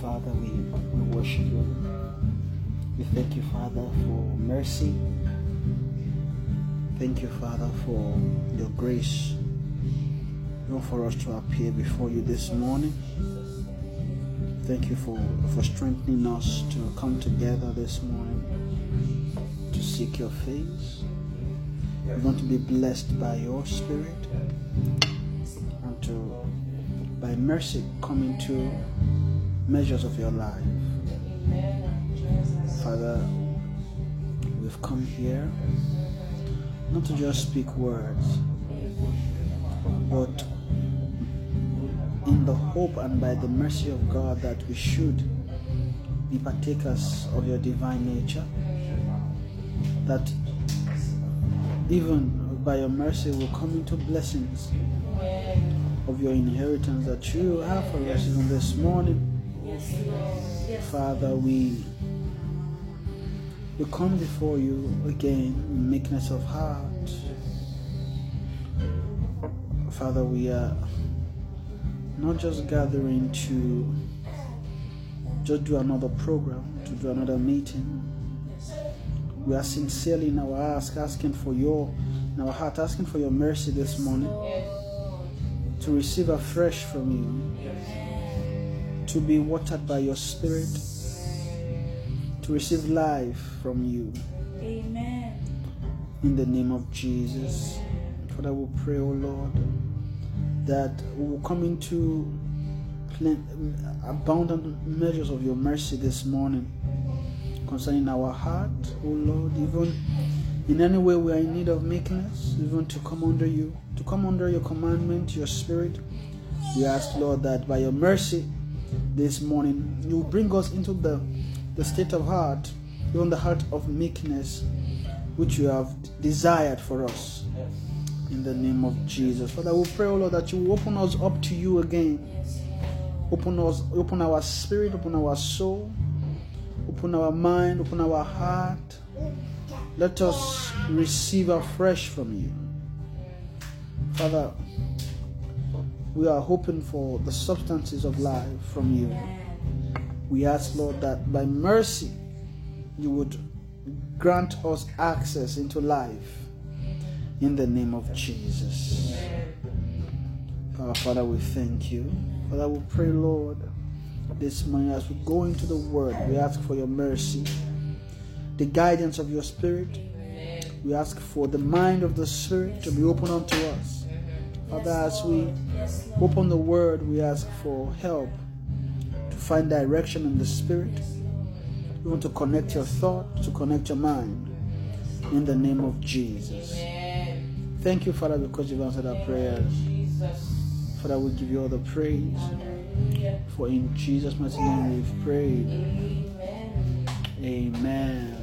Father, we, we worship you. We thank you, Father, for mercy. Thank you, Father, for your grace. Even for us to appear before you this morning. Thank you for, for strengthening us to come together this morning to seek your face. We want to be blessed by your spirit and to, by mercy, come into measures of your life. Father, we've come here not to just speak words, but in the hope and by the mercy of God that we should be partakers of your divine nature. That even by your mercy will come into blessings of your inheritance that you have for us even this morning. Father, we we come before you again in meekness of heart. Father, we are not just gathering to just do another program, to do another meeting. We are sincerely in our ask, asking for your, in our heart, asking for your mercy this morning to receive afresh from you, to be watered by your spirit, to receive life from you. Amen. In the name of Jesus. Father, we pray, O Lord, that we will come into abundant measures of your mercy this morning concerning our heart, O Lord, even in any way we are in need of meekness, even to come under you, to come under your commandment, your spirit. We ask, Lord, that by your mercy this morning, you bring us into the, the state of heart, even the heart of meekness, which you have desired for us. In the name of Jesus. Father, we pray, O Lord, that you open us up to you again. Open us, open our spirit, open our soul, open our mind, open our heart. Let us receive afresh from you. Father, we are hoping for the substances of life from you. We ask, Lord, that by mercy you would grant us access into life in the name of Jesus. Our Father, we thank you. Father, we pray, Lord, this morning as we go into the Word, we ask for your mercy, the guidance of your Spirit. We ask for the mind of the Spirit to be open unto us. Father, as we open the Word, we ask for help to find direction in the Spirit. We want to connect your thought, to connect your mind. In the name of Jesus. Thank you, Father, because you've answered our prayers. Father, we give you all the praise. For in Jesus' mighty name we've prayed. Amen.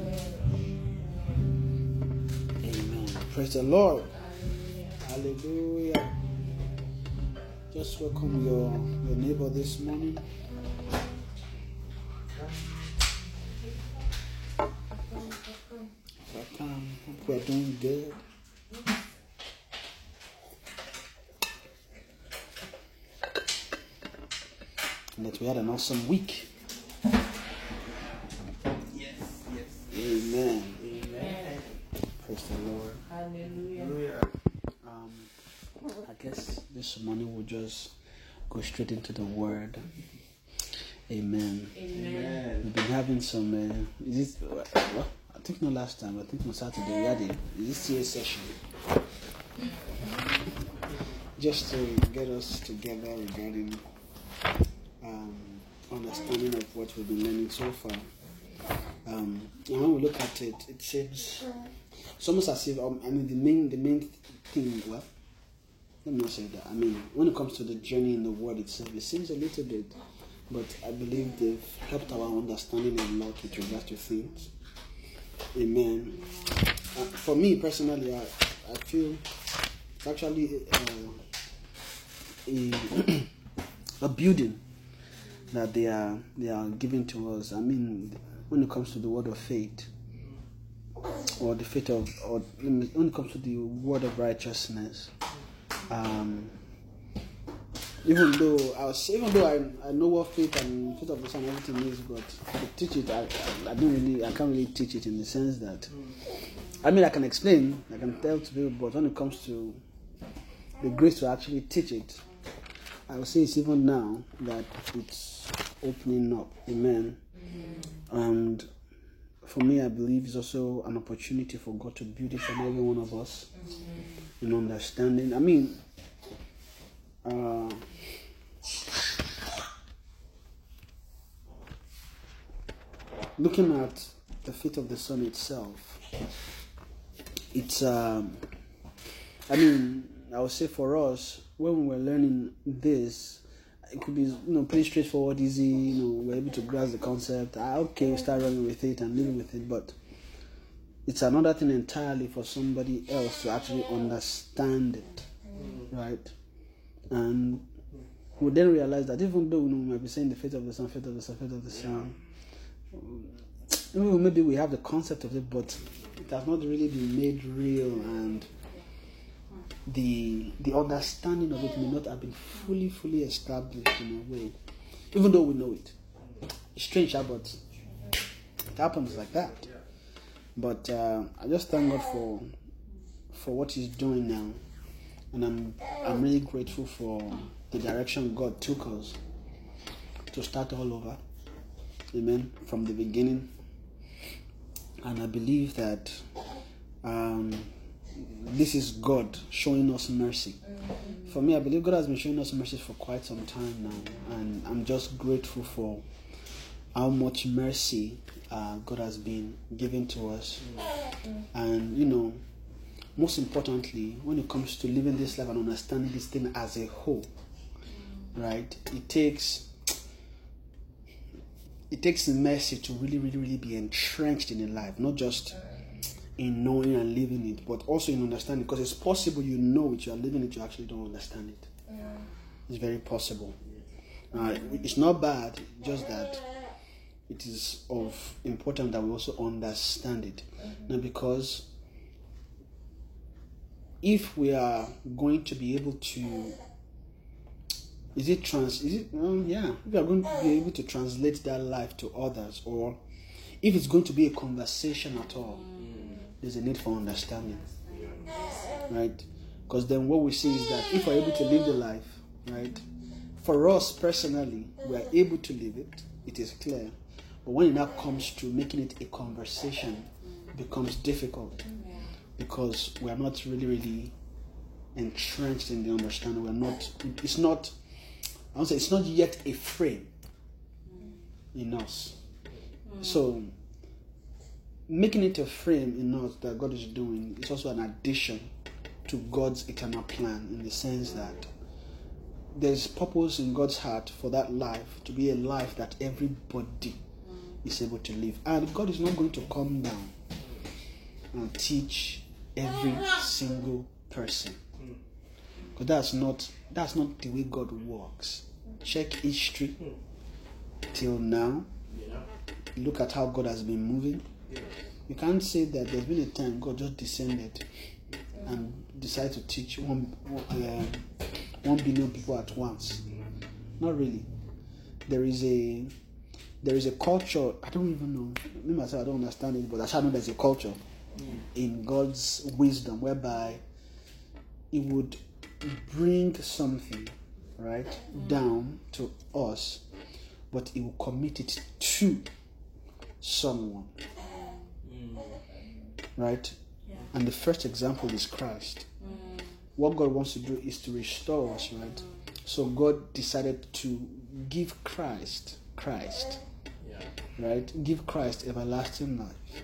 Amen. Praise the Lord. Hallelujah. Just welcome your, your neighbor this morning. Can, hope we're doing good. and that we had an awesome week. Yes, yes. Amen. Amen. Praise the Lord. Hallelujah. Um, I guess this morning we'll just go straight into the Word. Amen. Amen. We've been having some. Uh, is it? Well, I think not last time. I think on Saturday we had a is this TA session. Just to get us together regarding um, understanding of what we've been learning so far. Um, and when we look at it, it seems it's almost as if um, I mean the main the main thing. Well, let me not say that. I mean, when it comes to the journey in the world itself, it seems a little bit, but I believe they've helped our understanding a lot with regards to things. Amen. Uh, for me personally, I, I feel it's actually uh, a, a building that they are they are giving to us. I mean, when it comes to the word of faith, or the faith of, or when it comes to the word of righteousness, um, even though I was, even though I, I know what faith and faith of the Son and everything is, but to teach it, I, I, I don't really, I can't really teach it in the sense that, I mean, I can explain, I can tell to people, but when it comes to the grace to actually teach it, I would say it's even now that it's opening up. Amen. And for me, I believe it's also an opportunity for God to build each and every one of us in understanding. I mean, uh, looking at the faith of the Son itself, it's, um, I mean, I would say for us, when we were learning this, it could be you know pretty straightforward, easy. You know, we're able to grasp the concept. Ah, okay, start running with it and living with it. But it's another thing entirely for somebody else to actually understand it, right? And we then realize that even though we might be saying the faith of the Son, faith of the Son, faith of the Son, maybe maybe we have the concept of it, but it has not really been made real and the the understanding of it may not have been fully fully established in a way, even though we know it. It's strange, but it happens like that. But uh, I just thank God for for what He's doing now, and I'm I'm really grateful for the direction God took us to start all over. Amen. From the beginning, and I believe that. Um, this is God showing us mercy. For me, I believe God has been showing us mercy for quite some time now, and I'm just grateful for how much mercy uh, God has been giving to us. And you know, most importantly, when it comes to living this life and understanding this thing as a whole, right? It takes it takes mercy to really, really, really be entrenched in a life, not just in knowing and living it, but also in understanding. Because it's possible you know it, you are living it, you actually don't understand it. It's very possible. Uh, it's not bad, just that it is of important that we also understand it. Now, because if we are going to be able to is it trans is it um, yeah if we are going to be able to translate that life to others or if it's going to be a conversation at all there's a need for understanding. Right? Because then what we see is that if we're able to live the life right for us personally we are able to live it it is clear but when it now comes to making it a conversation it becomes difficult. Because we are not really really entrenched in the understanding. We're not it's not i would say it's not yet a frame in us. So making it a frame in us that god is doing is also an addition to god's eternal plan in the sense that there's purpose in god's heart for that life to be a life that everybody is able to live. And god is not going to come down and teach every single person. Because that's not that's not the way god works. Check history till now. Look at how god has been moving. You can't say that there's been a time god just descended and decided to teach one, uh, one billion people at once. Not really. There is a there is a culture i don't even know me myself i don't understand it but i shall know there's a culture in god's wisdom whereby he would bring something right down to us but he will commit it to someone. Right? And the first example is christ. What god wants to do is to restore us right? So god decided to give christ christ right give christ everlasting life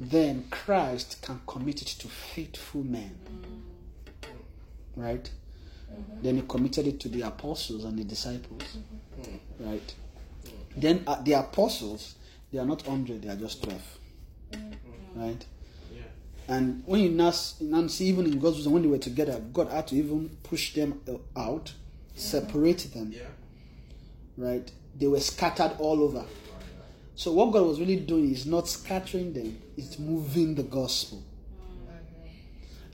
then christ can commit it to faithful men right? Then he committed it to the apostles and the disciples, right? Then uh, the apostles, they are not 100, they are just 12, right? Yeah. And when you now see, even in God's wisdom, when they were together, God had to even push them uh, out, separate them, Yeah. right? They were scattered all over. So what God was really doing is not scattering them; it's moving the gospel.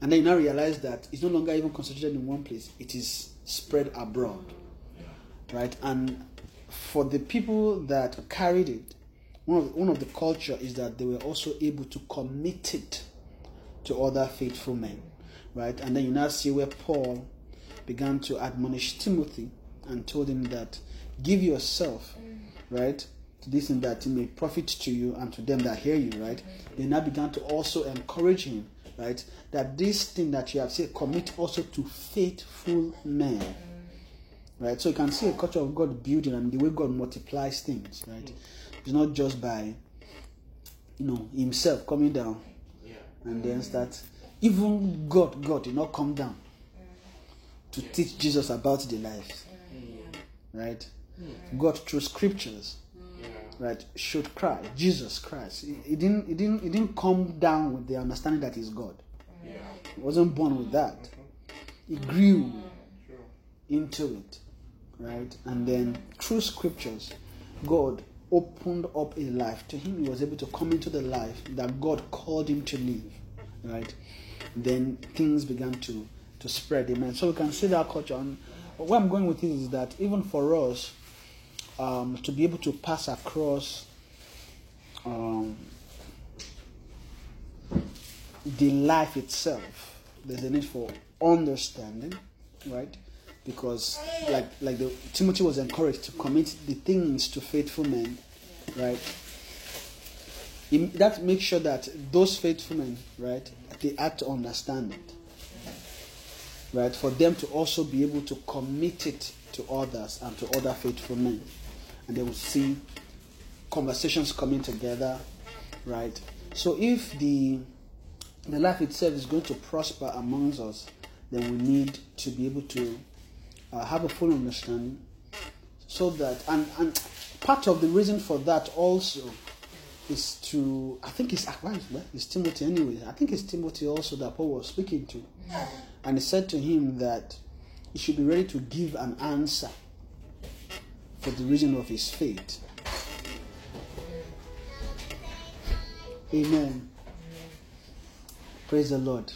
And then you now realize that it's no longer even concentrated in one place; it is spread abroad, right? And for the people that carried it, one of one of the culture is that they were also able to commit it to other faithful men, right? And then you now see where Paul began to admonish Timothy and told him that give yourself, right, this and that it may profit to you and to them that hear you, right? They now began to also encourage him, right, that this thing that you have said commit also to faithful men. Right, so you can see a culture of God building and the way God multiplies things, right? It's not just by, you know, Himself coming down and then start. Even God, God did not come down to teach Jesus about the life, right? God through scriptures, Right, showed Christ, Jesus Christ. He, he didn't, he didn't, he didn't come down with the understanding that He's God. Yeah. He wasn't born with that. He grew into it, right? And then through scriptures, God opened up a life to him. He was able to come into the life that God called him to live, right? Then things began to to spread, amen. So we can see that culture. And where I'm going with this is that even for us um, to be able to pass across um, the life itself, there's a need for understanding, right? Because like like the Timothy was encouraged to commit the things to faithful men, right? That makes sure that those faithful men, right, they had to understand it, right? For them to also be able to commit it to others and to other faithful men, and they will see conversations coming together, right? So if the the life itself is going to prosper amongst us, then we need to be able to uh, have a full understanding, so that and and part of the reason for that also is to I think it's is- why Timothy anyway. I think it's Timothy also that Paul was speaking to, and he said to him that he should be ready to give an answer for the reason of his faith. Amen. Praise the Lord.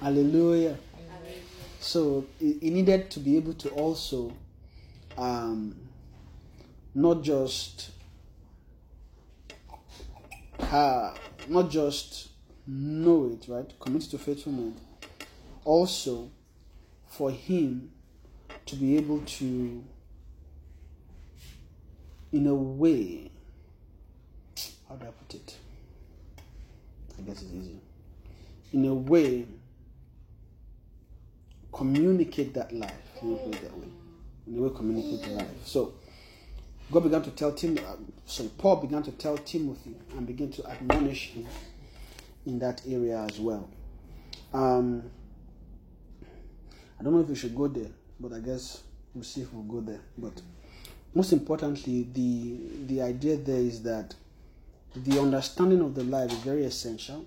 Hallelujah. So he needed to be able to also um, not just uh, not just know it, right? Commit to faithfulness. Also, for him to be able to, in a way, how do I put it? I guess it's easy. In a way, communicate that life. Let me put it that way. In a way, communicate the life. So, God began to tell Tim, uh, sorry, Paul began to tell Timothy and begin to admonish him in that area as well. Um, I don't know if we should go there, but I guess we'll see if we'll go there. But most importantly, the the idea there is that the understanding of the life is very essential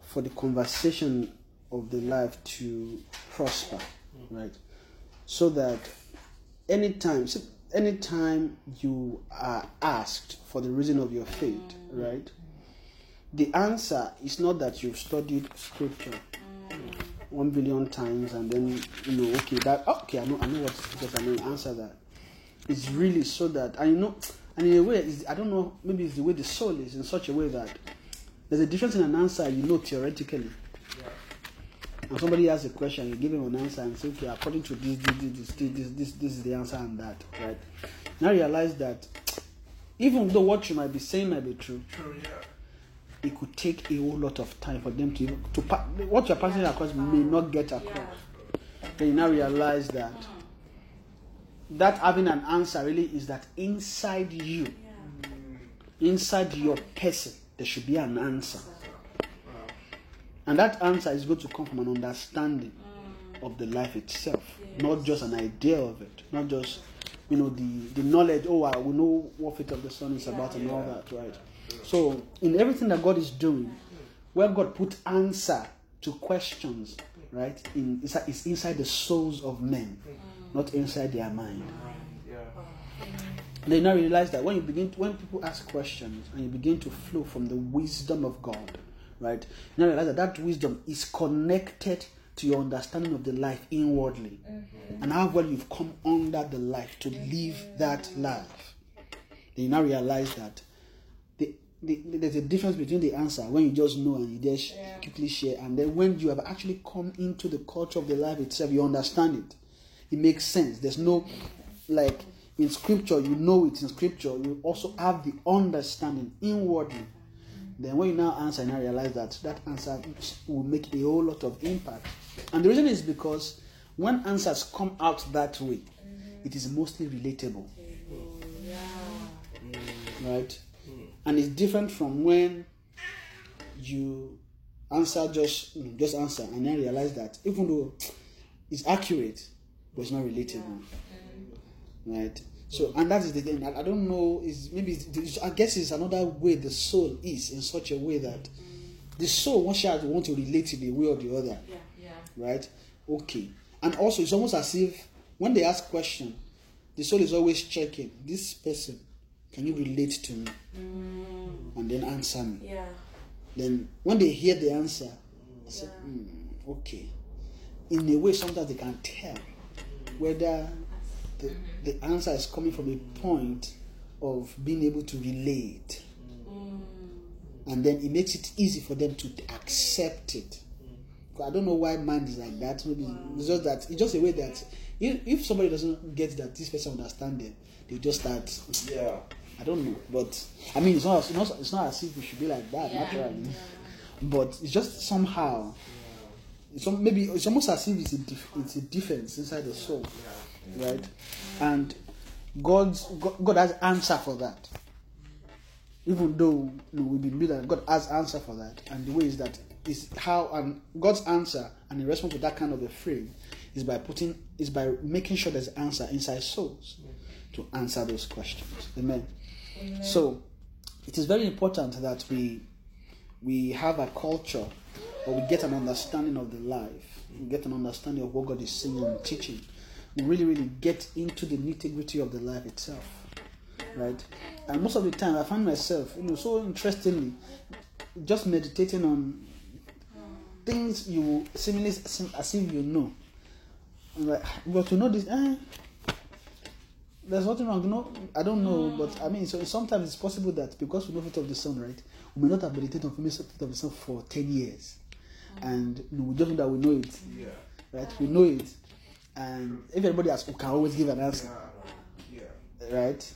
for the conversation of the life to prosper, right? So that anytime, anytime you are asked for the reason of your faith, right? The answer is not that you've studied scripture one billion times and then you know okay that okay I know I know what because I know answer that. It's really so that and you know and in a way I don't know maybe it's the way the soul is in such a way that there's a difference in an answer you know theoretically and somebody asks a question, you give him an answer and say, okay, according to this, this, this, this, this, this, this is the answer and that, right? Now realize that even though what you might be saying might be true, True, yeah. it could take a whole lot of time for them to even, to pa- what you're passing across may not get across. Then you now realize that mm. That having an answer really is that inside you, inside your person, there should be an answer. And that answer is going to come from an understanding mm. of the life itself, not just an idea of it, not just you know the the knowledge. Oh, I we know what faith of the Son is about and all that, right? So in everything that God is doing, where God put answer to questions, right, in is inside the souls of men, mm. Not inside their mind. Yeah. And now realize that when you begin, to, when people ask questions and you begin to flow from the wisdom of God, right? You now realize that that wisdom is connected to your understanding of the life inwardly, mm-hmm. and how well you've come under the life to mm-hmm. live that life. They now realize that the, the, there's a difference between the answer when you just know and you just quickly share, and then when you have actually come into the culture of the life itself, you understand it. It makes sense. There's no like in scripture, you know it in scripture, you also have the understanding inwardly. Then when you now answer, and now realize that that answer will make a whole lot of impact. And the reason is because when answers come out that way, it is mostly relatable. Right? And it's different from when you answer just just answer and then realize that even though it's accurate, but it's not relatable. Right. So and that is the thing. I, I don't know is maybe it's- i guess it's another way the soul is in such a way that the soul wants to want to relate in a way or the other. Yeah. Yeah. right? Okay. And also it's almost as if when they ask question the soul is always checking this person can you relate to me? And then answer me. Yeah. then when they hear the answer they say "Hmm, okay. In a way sometimes they can tell whether the, the answer is coming from a point of being able to relate. Mm. And then it makes it easy for them to accept it. i don't know why mind is like that. Maybe it's just that it's just a way that if, if somebody doesn't get that this person understand them they just start. Yeah. I don't know, but I mean, it's not, it's not, it's not as if we should be like that naturally, but it's just somehow, it's maybe it's almost as if it's a, dif- it's a defense inside the soul, right? And God's God, has answer for that. Even though you know, we believe that God has answer for that, and the way is that is how and God's answer and in response to that kind of a frame is by putting is by making sure there's answer inside souls to answer those questions. Amen. So it is very important that we we have a culture or we get an understanding of the life, we get an understanding of what God is saying and teaching. We really, really get into the nitty gritty of the life itself. Right? And most of the time I find myself, you know, so interestingly, just meditating on things you seemingly seem as if you know. Like, but to know this, eh, there's nothing wrong. No, I don't know, but I mean, so sometimes it's possible that because we know faith of the Son, right, we may not have meditated on faith of the Son for ten years, and we just know that we know it, Yeah. right? We know it, and if everybody asks, we can always give an answer, Yeah. right?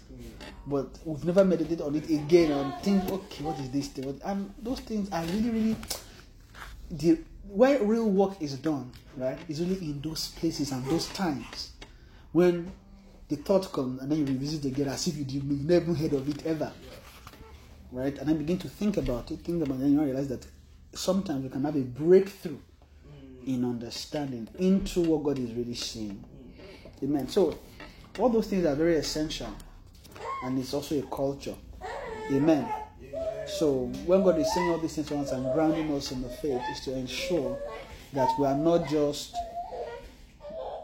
But we've never meditated on it again and think, okay, what is this thing? And those things are really, really the where real work is done, right? Is really in those places and those times when the thought comes and then you revisit again as if you did, you've never heard of it ever, right? And then begin to think about it, think about it, and you realize that sometimes we can have a breakthrough in understanding into what God is really saying. Amen. So all those things are very essential, and it's also a culture. Amen. So when God is saying all these things to us and grounding us in the faith is to ensure that we are not just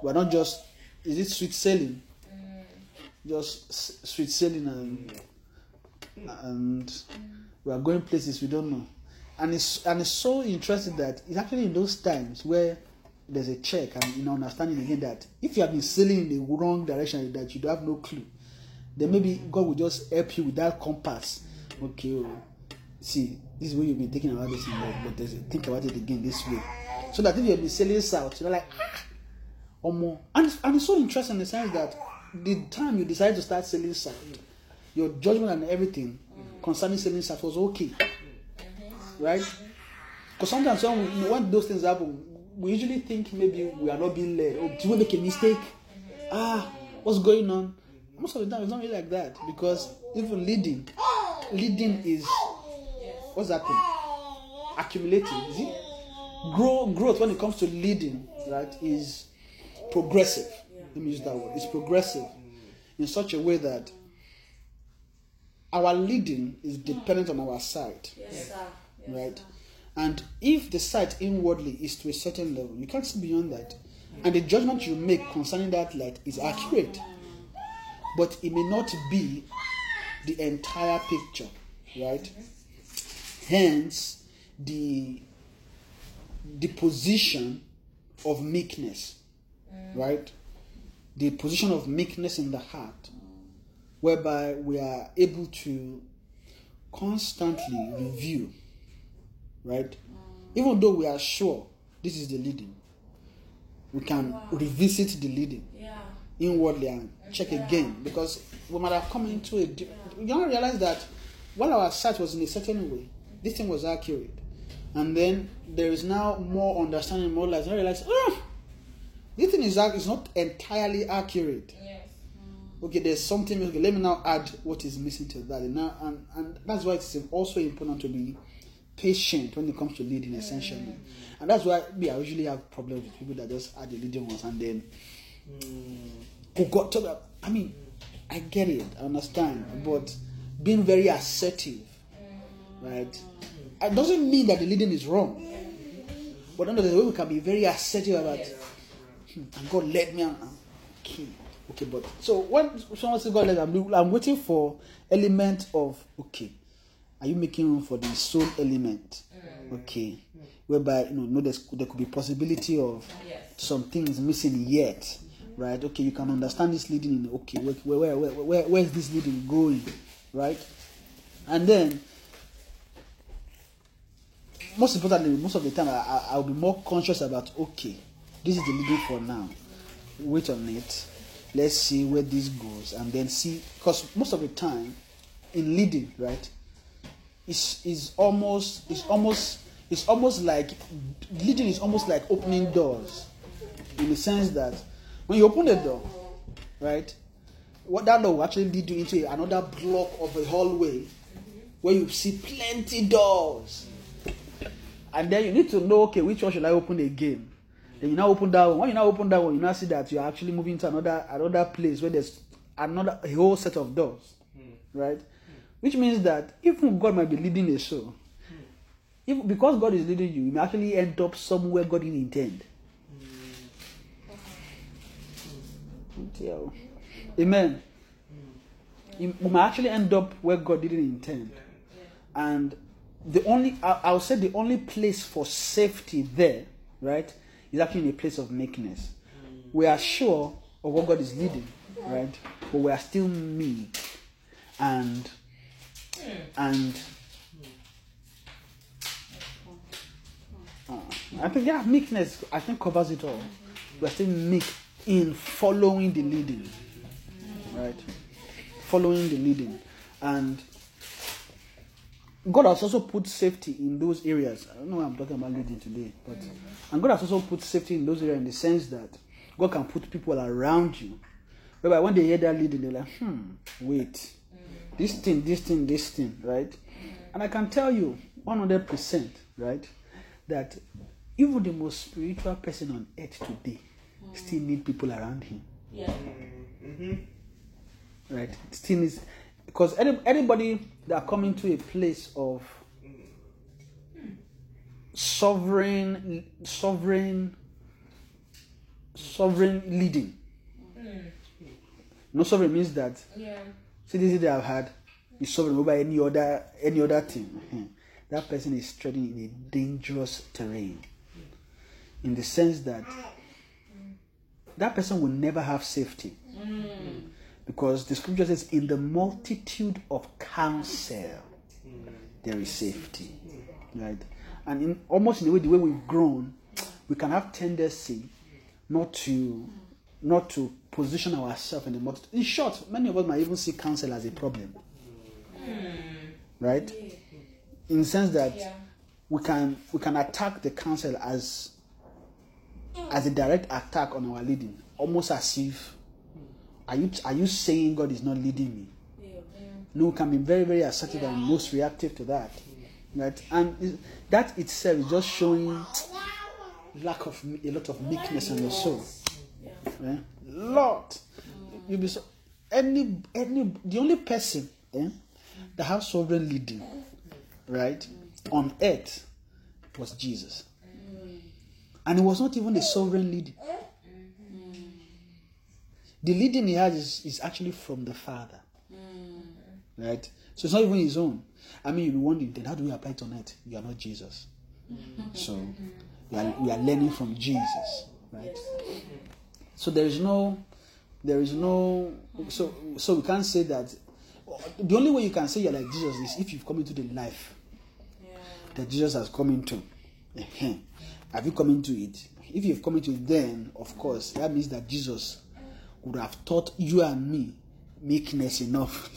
we are not just is it sweet sailing? Just sweet sailing and and we are going places we don't know. And it's and it's so interesting that it's actually in those times where there's a check and you know understanding again that if you have been sailing in the wrong direction that you don't have no clue, then maybe God will just help you with that compass. Okay, oh, see, this is where you've been thinking about this, but think about it again this way. So that if you've been sailing south, you're like, ah, or more. And, and it's so interesting in the sense that the time you decide to start sailing south, your judgment and everything concerning sailing south was okay. Right? Because sometimes when, we, when those things happen, we usually think maybe we are not being led. Oh, did we make a mistake? Ah, what's going on? Most of the time, it's not really like that because even leading, leading is what's that thing? Accumulating, is it? Grow, growth when it comes to leading right, is progressive. Let me use that word. It's progressive in such a way that our leading is dependent on our sight, Yes. Yes, right? sir. And if the sight inwardly is to a certain level, you can't see beyond that. And the judgment you make concerning that light is accurate, but it may not be the entire picture, right? Hence, the the position of meekness, mm. right? The position of meekness in the heart, whereby we are able to constantly review, right? Even though we are sure this is the leading, we can revisit the leading Yeah. inwardly and check again because we might have come into a. di- You don't realize that while our sight was in a certain way, this thing was accurate, and then there is now more understanding, more light. I realize, oh, this thing is is not entirely accurate. Yes. Mm. Okay, there's something. Okay, let me now add what is missing to that. And now, and, and that's why it's also important to be patient when it comes to leading, essentially. Mm. And that's why we I usually have problems with people that just add the leading ones and then who got to. I mean, I get it, I understand, mm. but being very assertive, mm. right? It doesn't mean that the leading is wrong, but under the way we can be very assertive about, "Hmm, and God led me, and okay, okay. But so when someone says God led, me, I'm, I'm waiting for element of okay. Are you making room for the soul element? Mm. Okay, whereby you know, there's, there could be possibility of Yes. some things missing yet, mm-hmm. right? Okay, you can understand this leading. In, okay, where, where, where, where, where is this leading going, right? And then, most importantly, most of the time, I, I, I'll be more conscious about okay, this is the leading for now. Wait on it. Let's see where this goes, and then see. Because most of the time, in leading, right, is is almost it's almost it's almost like leading is almost like opening doors. In the sense that when you open the door right what that door will actually lead you into another block of a hallway where you see plenty doors. And then you need to know okay which one should i open again? Then you now open that one. When you now open that one you now see that you're actually moving to another another place where there's another a whole set of doors hmm. right which means that even god might be leading a soul, if because god is leading you you may actually end up somewhere god didn't intend Amen. You might actually end up where God didn't intend. And the only, I- I'll say the only place for safety there, right, is actually in a place of meekness. We are sure of what God is leading, right, but we are still meek. And, and, uh, I think, yeah, meekness, I think covers it all. We're still meek in following the leading, right? Following the leading. And God has also put safety in those areas. I don't know why I'm talking about leading today, but and God has also put safety in those areas in the sense that God can put people around you. Whereby when they hear that leading, they're like, hmm, wait. This thing, this thing, this thing, right? And I can tell you 100%, right, that even the most spiritual person on earth today still need people around him Yeah. Mm-hmm. Right still needs because any, anybody that come into a place of sovereign sovereign sovereign leading no sovereign means that Yeah. See this is that I've had is sovereign over any other any other thing. Mhm. That person is treading in a dangerous terrain. In the sense that that person will never have safety. Because the scripture says, in the multitude of counsel, there is safety. Right? And in almost in the way the way we've grown, we can have tendency not to not to position ourselves in the multitude. In short, many of us might even see counsel as a problem. Right? In the sense that Yeah. we can we can attack the counsel as as a direct attack on our leading, almost as if are you are you saying God is not leading me? Yeah. Yeah. No, we can be very very assertive and most reactive to that, right? And that itself is just showing lack of a lot of meekness in your soul. Eh? Lord, you be so any any the only person eh, that has sovereign leading, right, on earth was Jesus, and it was not even the sovereign leading. The leading he has is, is actually from the Father, right? So it's not even his own. I mean, you'll be wondering, then how do we apply it on earth? You are not Jesus, so we are, we are learning from Jesus, right? So there is no, there is no, so so we can't say that. The only way you can say you're like Jesus is if you've come into the life that Jesus has come into. Have you come into it? If you've come into it, then of course that means that Jesus would have taught you and me meekness enough.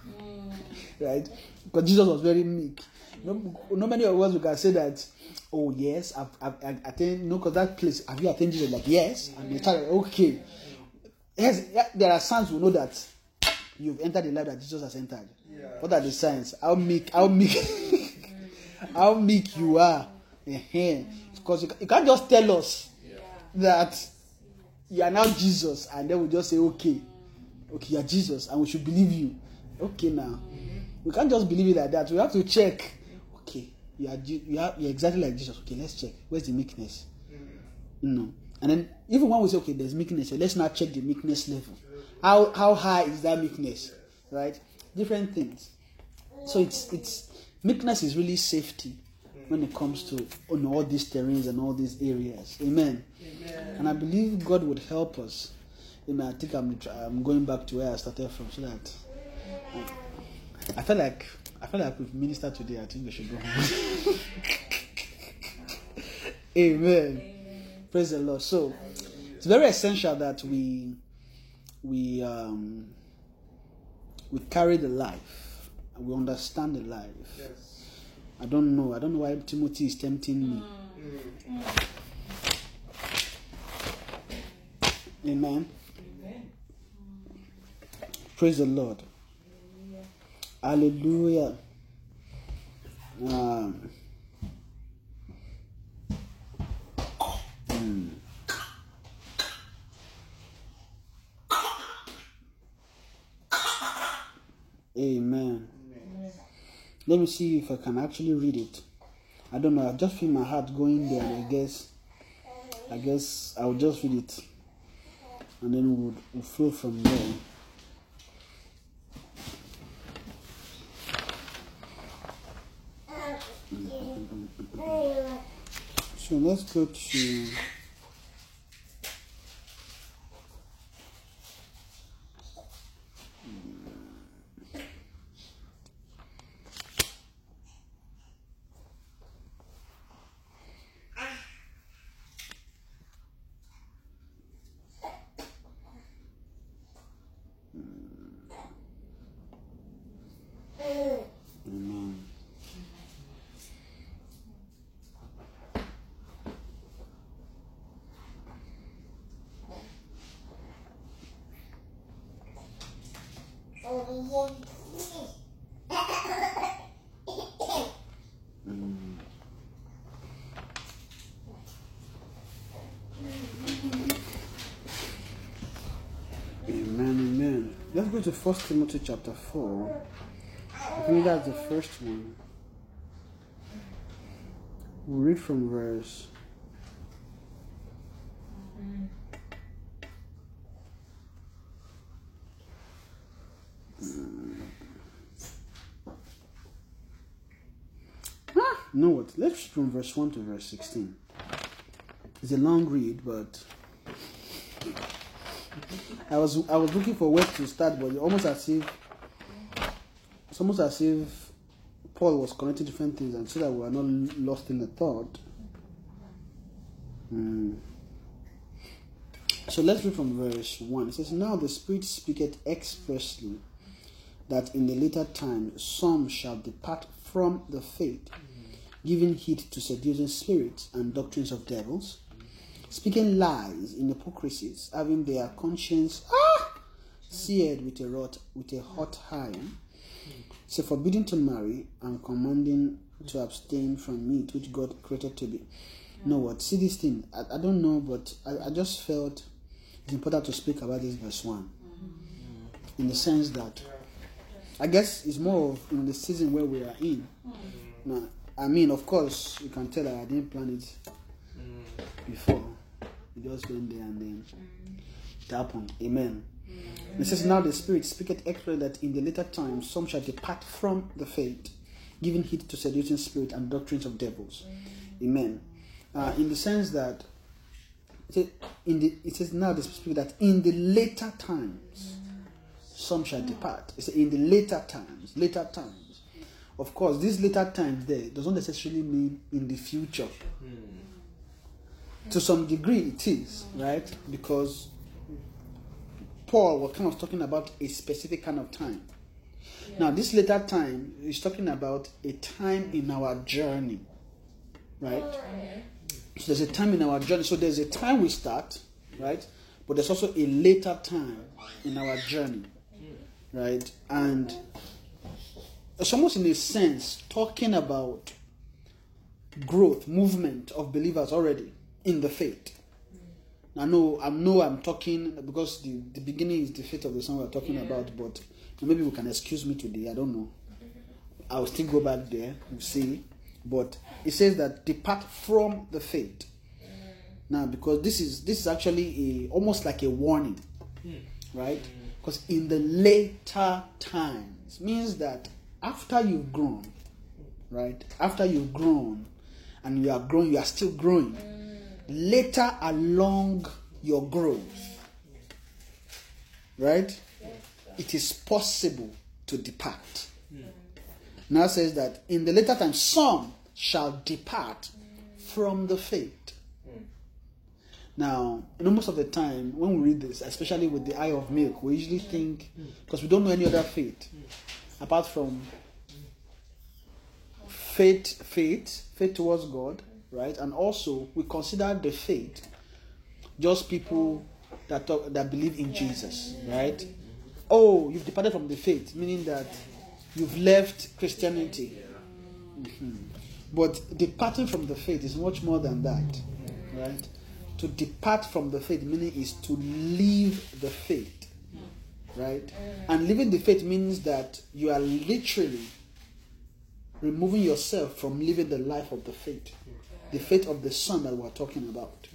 right? Because Jesus was very meek. Know, not many of us we can say that. Oh yes, I've, I've, I've attained. No, because that place. Have you attended Jesus? Like yes, and they tell okay. Yes, there are signs we know that you've entered the life that Jesus has entered. What are the signs? How meek? How meek? how meek you are? Uh-huh. Because you, you can't just tell us that you are now Jesus, and then we just say okay, okay, you are Jesus, and we should believe you. Okay, now mm-hmm. we can't just believe it like that. We have to check. You are you are you're exactly like Jesus. Okay, let's check. Where's the meekness? Mm. No. And then even when we say okay, there's meekness, so let's now check the meekness level. How how high is that meekness? Right? Different things. So it's it's meekness is really safety when it comes to oh on all these terrains and all these areas. Amen. And I believe God would help us. Amen. I think I'm I'm going back to where I started from, so that I feel like I feel like we've ministered today. I think we should go home. Amen. Praise the Lord. So it's very essential that we we um we carry the life we understand the life. I don't know. I don't know why Timothy is tempting me. Amen. Praise the Lord. Hallelujah. Um, mm. Amen. Let me see if I can actually read it. I don't know. I just feel my heart going there, and I guess, I guess I'll just read it, and then we'll, we'll flow from there. So let's go to. Amen. Amen, amen. Let's go to First Timothy chapter 4. I think that's the first one. We'll read from verse. Ah, you know what? Let's read from verse 1 to verse 16. It's a long read, but I was I was looking for where to start, but almost as if it's almost as if Paul was connecting different things, and so that we are not lost in the thought. Hmm. So let's read from verse one. It says, "Now the Spirit speaketh expressly that in the later time some shall depart from the faith, giving heed to seducing spirits and doctrines of devils." Speaking lies in hypocrisies, having their conscience ah, seared with a rot with a hot iron, so forbidding to marry and commanding to abstain from meat which God created to be You know what? See this thing. I, I don't know, but I, I just felt it's important to speak about this verse one, in the sense that I guess it's more of in the season where we are in. Now, I mean, of course, you can tell I didn't plan it before. It just went there and then it happened. Amen. It says, Now the Spirit speaketh expressly that in the later times some shall depart from the faith, giving heed to seducing spirit and doctrines of devils. Amen. Uh, in the sense that it says, in the, it says now the Spirit that in the later times some shall depart. It says in the later times, later times. Of course, these later times there doesn't necessarily mean in the future. To some degree, it is right because Paul was kind of talking about a specific kind of time. Now, this later time is talking about a time in our journey, right? Oh, so there's a time in our journey. So there's a time we start, right? But there's also a later time in our journey, right? And it's almost in a sense talking about growth, movement of believers already in the faith. I know I know I'm talking because the, the beginning is the faith of the son we're talking about, but maybe we can excuse me today. I don't know. I'll still go back there, you see. But it says that depart from the faith. Now, because this is this is actually a almost like a warning, hmm. right? Because in the later times means that after you've grown, right? After you've grown and you are growing, you are still growing. Later along your growth, right? It is possible to depart. Now says that in the later time, some shall depart from the faith. Now, you know, most of the time when we read this, especially with the eye of milk, we usually think because we don't know any other faith apart from faith, faith, faith towards God, right? And also we consider the faith just people that talk, that believe in Jesus, right? Oh, you've departed from the faith, meaning that you've left Christianity. Mhm. But departing from the faith is much more than that, right? To depart from the faith meaning is to leave the faith, right? And leaving the faith means that you are literally removing yourself from living the life of the faith, the faith of the Son that we're talking about.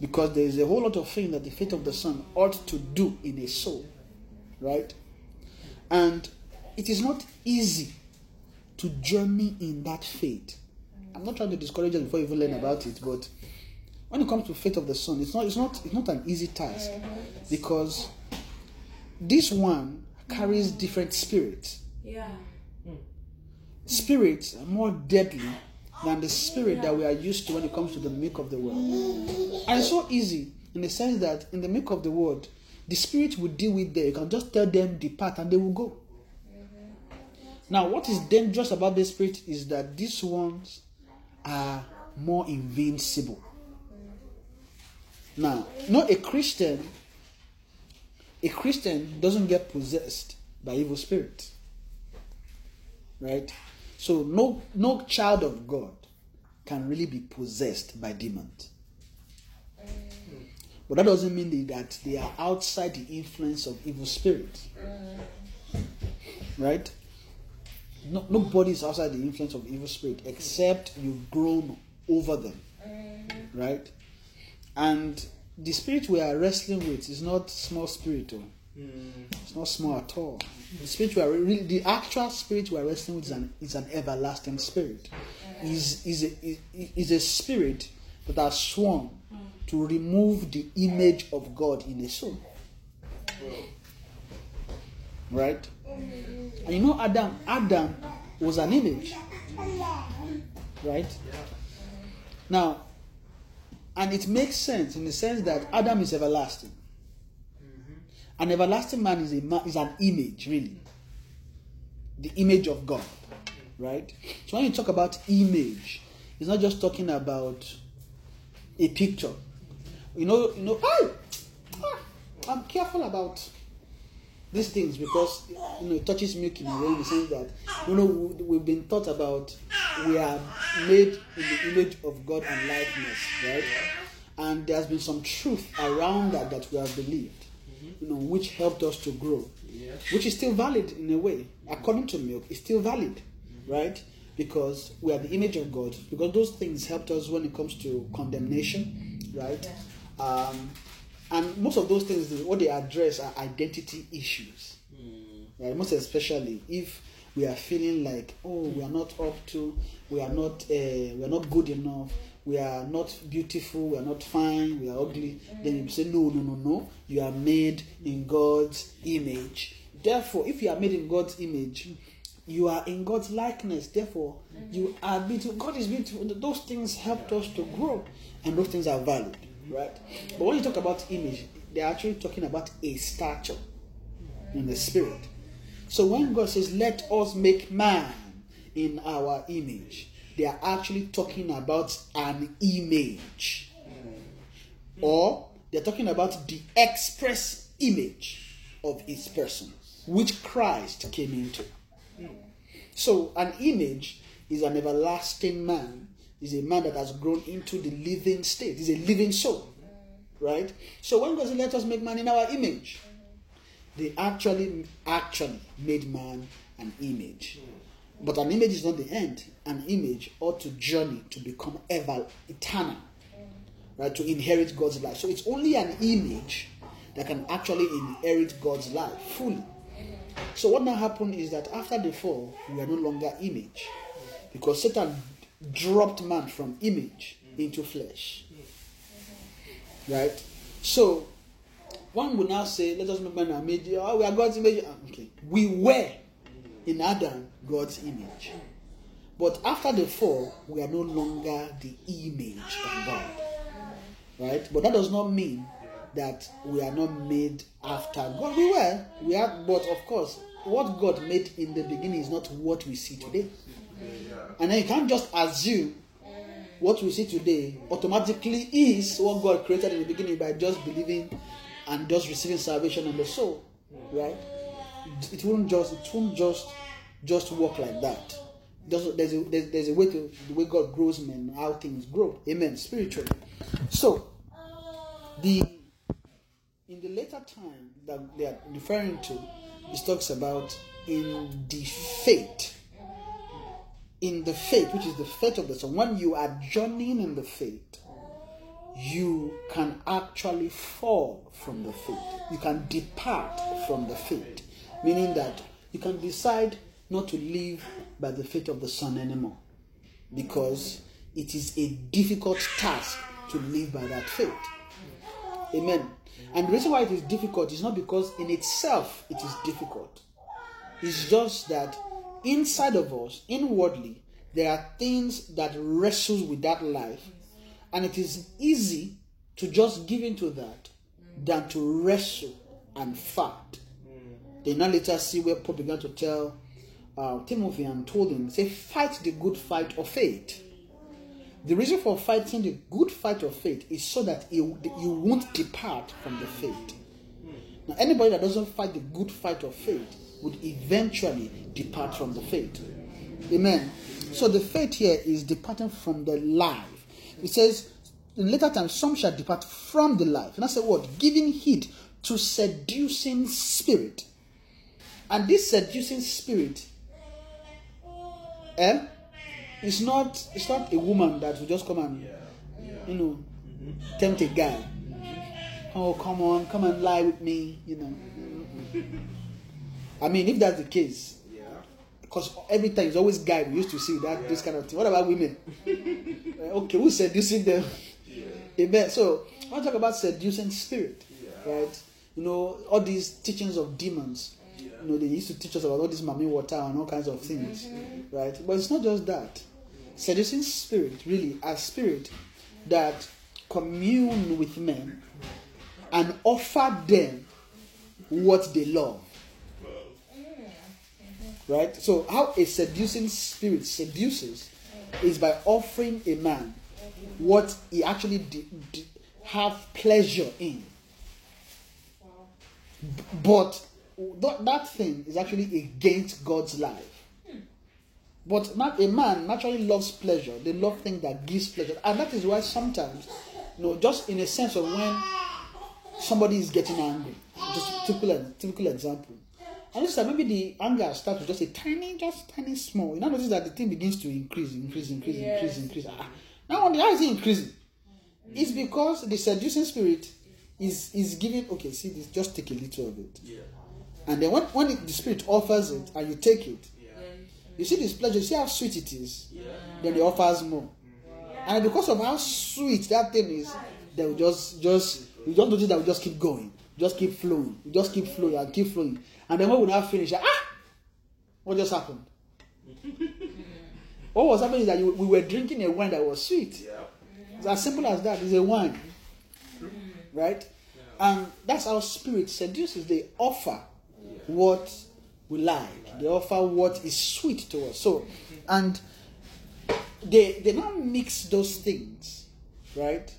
Because there is a whole lot of things that the faith of the Son ought to do in a soul, right? And it is not easy to journey in that faith. I'm not trying to discourage us before you even learn about it, but when it comes to faith of the Son, it's not it's not it's not an easy task mm-hmm. because this one carries different spirits. Yeah. Spirits are more deadly than the spirit that we are used to when it comes to the milk of the world. And it's so easy in the sense that in the milk of the world, the spirit will deal with them. You can just tell them depart and they will go. Now, what is dangerous about the spirit is that these ones are more invincible. Now, not a Christian, a Christian doesn't get possessed by evil spirits. Right? So no no child of God can really be possessed by demons. But that doesn't mean that they are outside the influence of evil spirits. Right? No, nobody is outside the influence of evil spirit except you've grown over them. Right? And the spirit we are wrestling with is not small spirit. oh. It's not small at all. The spirit we are really, the actual spirit we are wrestling with is an, is an everlasting spirit. Is is a, is, a spirit that has sworn hmm. to remove the image of God in a soul. Right? And you know Adam, Adam was an image. Right? Now, and it makes sense in the sense that Adam is everlasting. An everlasting man is a is an image, really. The image of God, right? So when you talk about image, it's not just talking about a picture. You know, you know. Hey, Ah, I'm careful about. these things because you know it touches milk in a way in the sense that you know we- we've been taught about we are made in the image of God and likeness, right? And there's been some truth around that that we have believed, you know, which helped us to grow, which is still valid in a way. According to milk, it's still valid, right? Because we are the image of God. Because those things helped us when it comes to condemnation, right? Um, and most of those things, what they address are identity issues right? Most especially if we are feeling like, oh, we are not up to, we are not, uh, we are not good enough, we are not beautiful, we are not fine, we are ugly. Then you say, no, no, no, no. You are made in God's image. Therefore, if you are made in God's image, you are in God's likeness. Therefore, you are beautiful. God is beautiful. Those things helped us to grow, and those things are valid, right? But when you talk about image, they're actually talking about a stature in the spirit. So when God says, Let us make man in our image, they are actually talking about an image. Or they're talking about the express image of his person, which Christ came into. So an image is an everlasting man, is a man that has grown into the living state, is a living soul. Right? So when God says, Let us make man in our image, they actually actually made man an image. But an image is not the end. An image ought to journey to become ever eternal. Right? To inherit God's life. So it's only an image that can actually inherit God's life fully. So what now happened is that after the fall, we are no longer image. Because Satan dropped man from image into flesh. Right? So one would now say, let us man our image. Oh, we are God's image. Ah, Okay. We were in Adam God's image. But after the fall, we are no longer the image of God. Right? But that does not mean that we are not made after God. We were. We are, but of course, what God made in the beginning is not what we see today. And then you can't just assume what we see today automatically is what God created in the beginning by just believing and just receiving salvation on the soul, right? It won't just it won't just just work like that. There's, there's a there's, a way to the way God grows men, how things grow. Amen. Spiritually. So the in the later time that they are referring to, it talks about in the faith in the faith, which is the faith of the Son, when you are journeying in the faith, you can actually fall from the faith. You can depart from the faith. Meaning that you can decide not to live by the faith of the Son anymore. Because it is a difficult task to live by that faith. Amen. And the reason why it is difficult is not because in itself it is difficult. It's just that inside of us, inwardly, there are things that wrestles with that life, and it is easy to just give into that than to wrestle and fight. They now later see where Paul began to tell uh, Timothy and told him, say, fight the good fight of faith. The reason for fighting the good fight of faith is so that you, you won't depart from the faith. Now, anybody that doesn't fight the good fight of faith would eventually depart from the faith. Amen. So the faith here is departing from the life. It says, in later times, some shall depart from the life. And that's a word, giving heed to seducing spirit. And this seducing spirit, eh, it's not it's not a woman that will just come and you know tempt a guy. Oh come on, come and lie with me, you know. I mean, if that's the case, Yeah. because every time it's always guy we used to see that this kind of thing. What about women? Uh, okay, who's seducing them? Amen. So I want to talk about seducing spirit, right? You know, all these teachings of demons. You know, they used to teach us about all this mami water and all kinds of things, mm-hmm. right? But it's not just that. Seducing spirit, really, a spirit that commune with men and offer them what they love. Right? So, how a seducing spirit seduces is by offering a man what he actually de- de- have pleasure in. But that, that thing is actually against God's life. But not a man naturally loves pleasure. They love things that gives pleasure, and that is why sometimes, you know, just in a sense of when somebody is getting angry, just a typical typical example. And notice that maybe the anger starts with just a tiny, just tiny small. You now notice that the thing begins to increase, increase, increase, increase, increase. Ah, now, wonder how is it increasing? It's because the seducing spirit is is giving. Okay, see this. Just take a little of it, Yeah. And then when when it, the spirit offers it and you take it, Yeah. you see this pleasure. You see how sweet it is. Yeah. Then it offers more, and because of how sweet that thing is, they will just just you just notice that we just keep going, just keep flowing, just keep flowing and keep flowing, and then when we now finish, ah, what just happened? what was happening is that you, we were drinking a wine that was sweet. Yeah. It's as simple as that. It's a wine. Right? And that's how spirit seduces. They offer what we like. They offer what is sweet to us. So and they they now mix those things, right?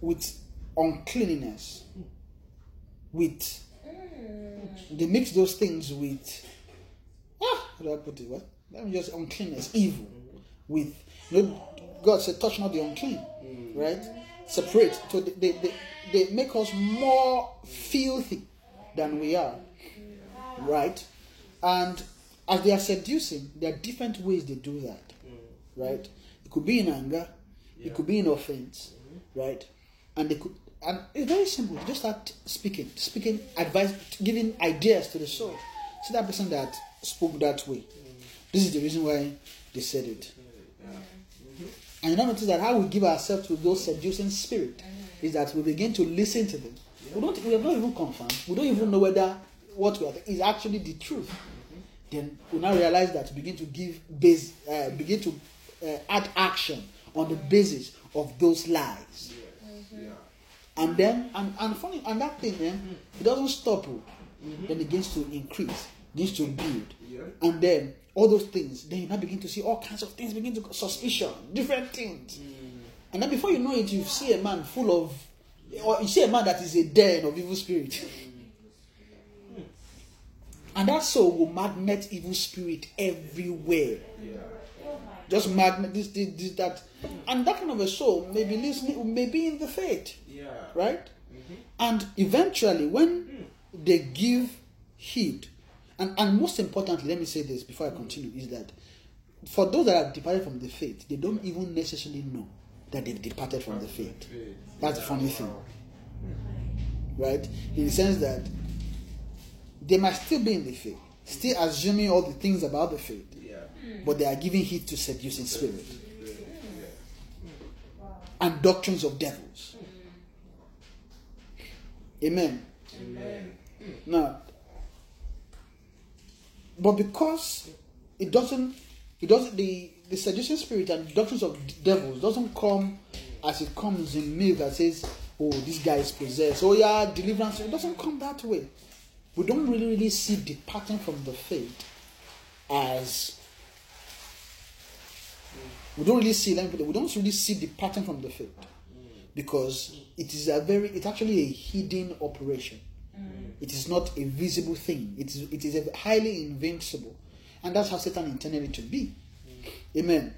With uncleanness. With they mix those things with ah, how do I put it? What? Let me just uncleanness, evil, with you know, God said, touch not the unclean, right? Separate. So they, they, they, they make us more filthy than we are, right? And as they are seducing, there are different ways they do that, right? It could be in anger, it could be in offense, right? And they could, and it's very simple. Just start speaking, speaking advice, giving ideas to the soul. See that person that spoke that way. This is the reason why they said it. And you notice that how we give ourselves to those seducing spirit is that we begin to listen to them. We don't we are not even confirmed. We don't even know whether what we are is actually the truth. Then we now realize that we begin to give base uh, begin to uh, add action on the basis of those lies. And then and, and funny and that thing then it doesn't stop. oh. Then it begins to increase, begins to build. And then all those things, then you now begin to see all kinds of things begin to suspicion, different things. And then before you know it, you see a man full of or you see a man that is a den of evil spirit. and that soul will magnet evil spirit everywhere. Yeah. Just magnet this, this, this, that. And that kind of a soul may be listening, may be in the faith Yeah. right? Mm-hmm. And eventually, when they give heed, and, and most importantly, let me say this before I continue, is that for those that have departed from the faith, they don't even necessarily know that they've departed from the faith. That's the funny thing, right? In the sense that they might still be in the faith, still assuming all the things about the faith, but they are giving heed to seducing spirit and doctrines of devils. Amen. Now, but because it doesn't, it doesn't the the seducing spirit and doctrines of devils doesn't come as it comes in milk that says, "Oh, this guy is possessed." Oh yeah, deliverance. It doesn't come that way. We don't really really see departing from the faith as we don't really see. Let me put it. We don't really see departing from the faith because it is a very. It's actually a hidden operation. Mm. It is not a visible thing. It is. It is a highly invincible, and that's how Satan intended it to be. Amen.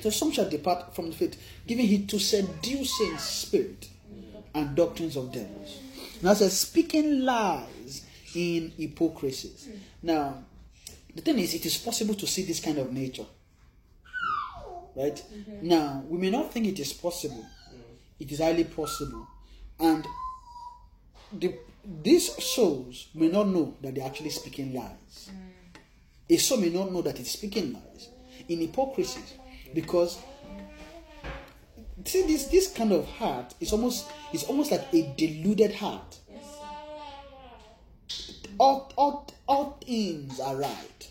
So some shall depart from the faith, giving heed to seducing spirit and doctrines of devils. Now says speaking lies in hypocrisies. Now, the thing is, it is possible to see this kind of nature. Right? Mm-hmm. Now, we may not think it is possible. It is highly possible. And the, these souls may not know that they're actually speaking lies. Mm. A soul may not know that it's speaking lies in hypocrisy because see this this kind of heart is almost it's almost like a deluded heart. All, all, all things are right.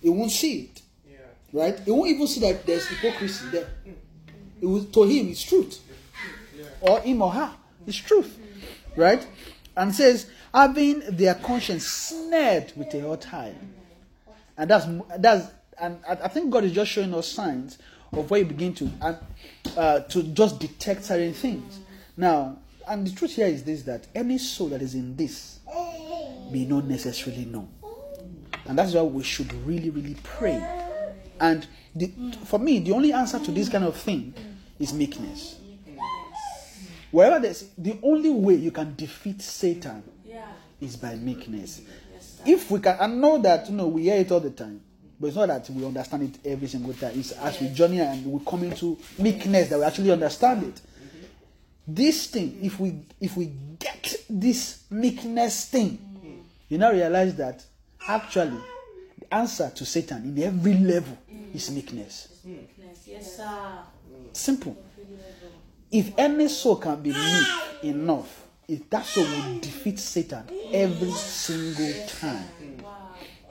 you won't see it. Right? you won't even see that there's hypocrisy there. It will, to him, it's truth. Or him or her, it's truth. Right? And says, having their conscience snared with a hot iron. And that's that's and I think God is just showing us signs of where you begin to uh, to just detect certain things. Now, and the truth here is this: that any soul that is in this may not necessarily know. And that's why we should really, really pray. And the, for me, the only answer to this kind of thing is meekness. Wherever there's the only way you can defeat Satan is by meekness. If we can, I know that you know we hear it all the time, but it's not that we understand it every single time. It's as we journey and we come into meekness that we actually understand it. This thing, if we if we get this meekness thing, you now realize that actually the answer to Satan in every level is meekness. Meekness. Yes, sir. Simple. If any soul can be meek enough, if that soul will defeat Satan every single time.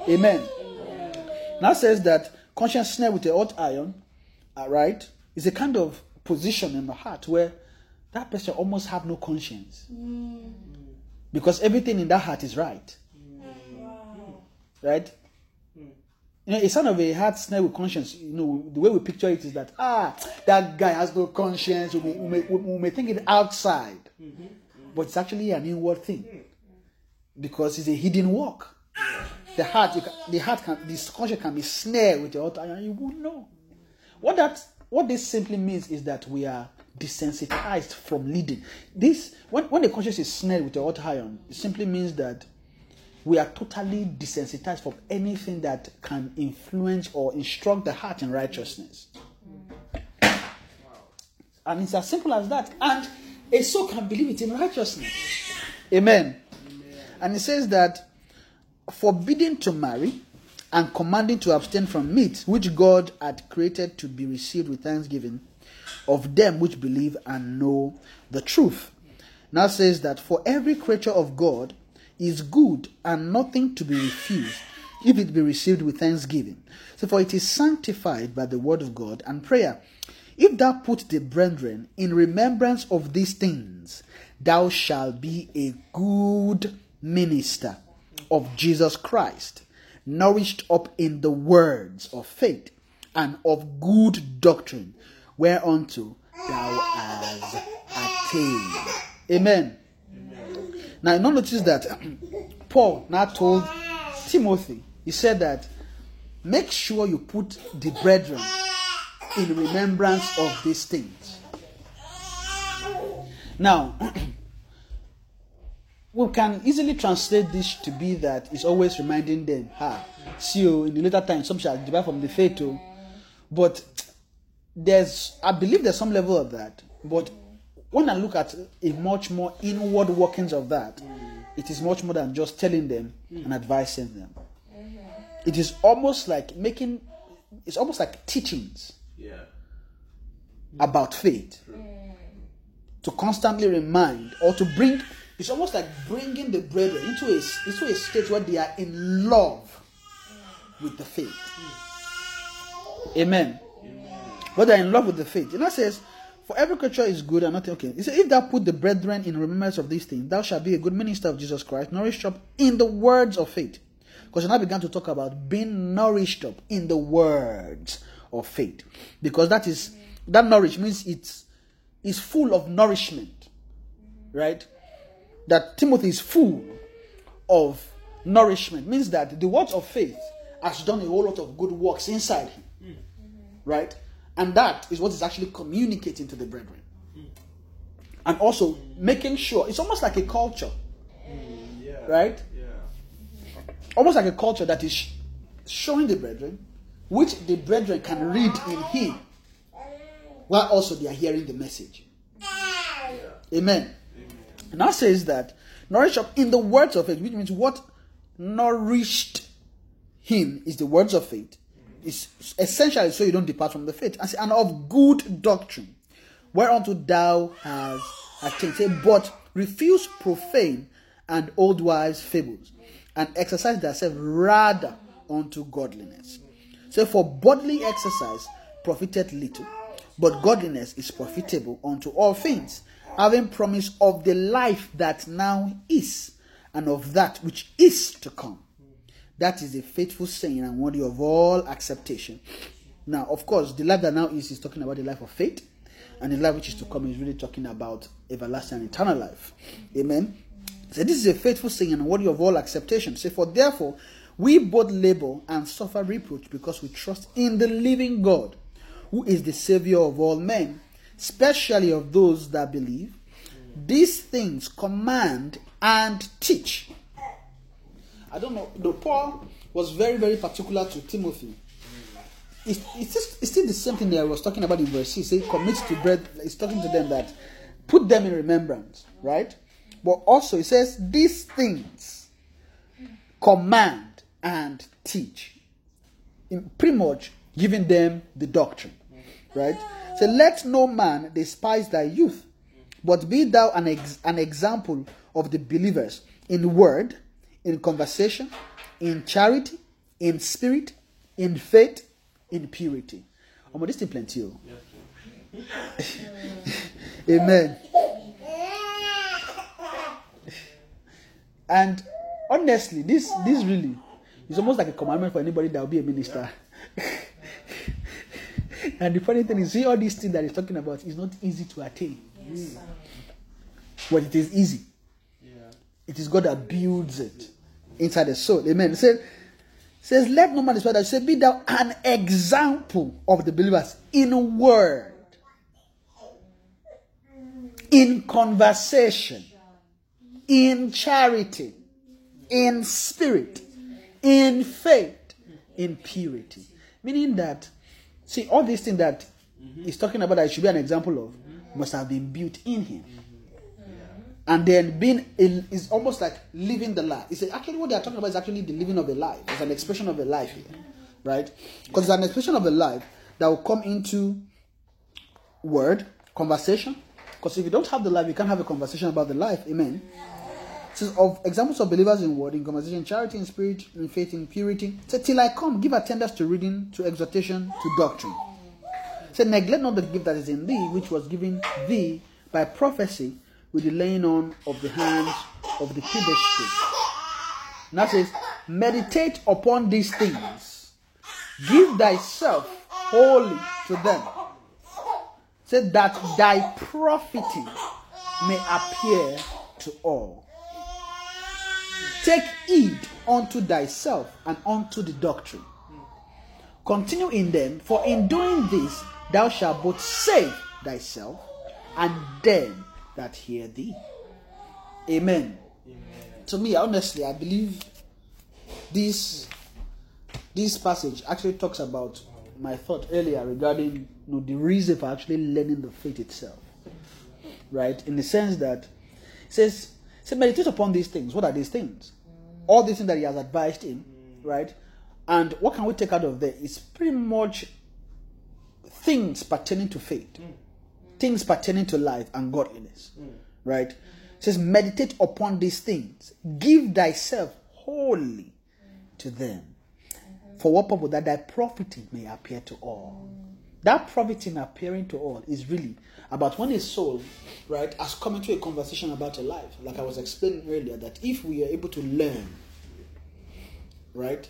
Amen. Now says that conscience snare with a hot iron, all right, is a kind of position in the heart where that person almost have no conscience. Because everything in that heart is right. Right? You know, it's son of a heart snare with conscience, you know, the way we picture it is that, ah, that guy has no conscience. We may, we may, we may think it outside, but it's actually an inward thing because it's a hidden work. The heart, can, the heart can, this conscience can be snared with the altar, and you won't know. What that, what this simply means is that we are desensitized from leading. This, when, when the conscience is snared with the altar iron, it simply means that we are totally desensitized from anything that can influence or instruct the heart in righteousness. And it's as simple as that. And a soul can believe it in righteousness. Amen. And it says that forbidding to marry and commanding to abstain from meat which God had created to be received with thanksgiving of them which believe and know the truth. Now says that for every creature of God is good and nothing to be refused if it be received with thanksgiving. So for it is sanctified by the word of God and prayer. If thou put the brethren in remembrance of these things, thou shalt be a good minister of Jesus Christ, nourished up in the words of faith and of good doctrine, whereunto thou hast attained. Amen. Now, you know, notice that Paul now told Timothy, he said that make sure you put the brethren in remembrance of these things. Now, we can easily translate this to be that it's always reminding them, ha, see you in the later time, some shall depart from the faith. oh." But there's, I believe there's some level of that. But when I look at a much more inward workings of that, it is much more than just telling them and advising them. Mm-hmm. It is almost like making, it's almost like teachings Yeah. about faith mm. to constantly remind or to bring it's almost like bringing the brethren into a into a state where they are in love with the faith. Amen. But they're in love with the faith. And that says for every creature is good and nothing okay. He said if thou put the brethren in remembrance of these things thou shalt be a good minister of jesus christ nourished up in the words of faith. Because now began to talk about being nourished up in the words of faith. Because that is that nourish means it's is full of nourishment. Right that timothy is full of nourishment means that the words of faith has done a whole lot of good works inside him right and that is what is actually communicating to the brethren and also making sure it's almost like a culture Yeah. right Yeah. almost like a culture that is showing the brethren, which the brethren can read in him, while also they are hearing the message. Amen. And that says that nourish up in the words of faith, which means what nourished him is the words of faith. It's essentially so you don't depart from the faith. And of good doctrine, whereunto thou hast attained. But refuse profane and old wives' fables, and exercise thyself rather unto godliness. So for bodily exercise profiteth little, but godliness is profitable unto all things, having promise of the life that now is, and of that which is to come. That is a faithful saying and worthy of all acceptation. Now, of course, the life that now is is talking about the life of faith, and the life which is to come is really talking about everlasting and eternal life. Amen. So this is a faithful saying and worthy of all acceptation. Say, for therefore we both labor and suffer reproach because we trust in the living God, who is the Savior of all men, especially of those that believe. These things command and teach. I don't know. The Paul was very, very particular to Timothy. It's, it's, it's still the same thing that I was talking about in verse 6. He commits to bread. He's talking to them that put them in remembrance, right? But also, he says, these things command and teach. In pretty much giving them the doctrine, right? So let no man despise thy youth, but be thou an, ex- an example of the believers in word, in conversation, in charity, in spirit, in faith, in purity. I'm thing plenty. oh. Amen. And honestly, this this really is almost like a commandment for anybody that will be a minister. and the funny thing is, see all these things that he's talking about is not easy to attain. Mm. But it is easy. Yeah. It is God that builds it inside the soul. Amen. Says, says, let no man despise that. Say, be thou an example of the believers in word, in conversation, in charity, in spirit, in faith, in purity. Meaning that, see, all these things that he's talking about that he should be an example of must have been built in him. And then being is almost like living the life. It's actually what they are talking about is actually the living of a life. It's an expression of a life here, right? Because it's an expression of a life that will come into word, conversation. Because if you don't have the life, you can't have a conversation about the life. Amen. It says of examples of believers in word, in conversation, charity, in spirit, in faith, in purity. Say, till I come, give attendance to reading, to exhortation, to doctrine. Say, neglect not the gift that is in thee, which was given thee by prophecy with the laying on of the hands of the priesthood. Now says, meditate upon these things. Give thyself wholly to them. Say that thy profiting may appear to all. Take heed unto thyself and unto the doctrine. Continue in them, for in doing this thou shalt both save thyself and them that hear thee. Amen. To me, honestly, I believe this this passage actually talks about my thought earlier regarding you know, the reason for actually learning the faith itself. Right? In the sense that it says, say meditate upon these things. What are these things? All these things that he has advised him, mm. right? And what can we take out of there? It's pretty much things pertaining to faith, mm. things pertaining to life and godliness, mm. right? It says, meditate upon these things, give thyself wholly to them. Mm-hmm. For what purpose? That thy profiting may appear to all. That profiting appearing to all is really about when a soul, right, has come into a conversation about a life. Like I was explaining earlier, that if we are able to learn, right,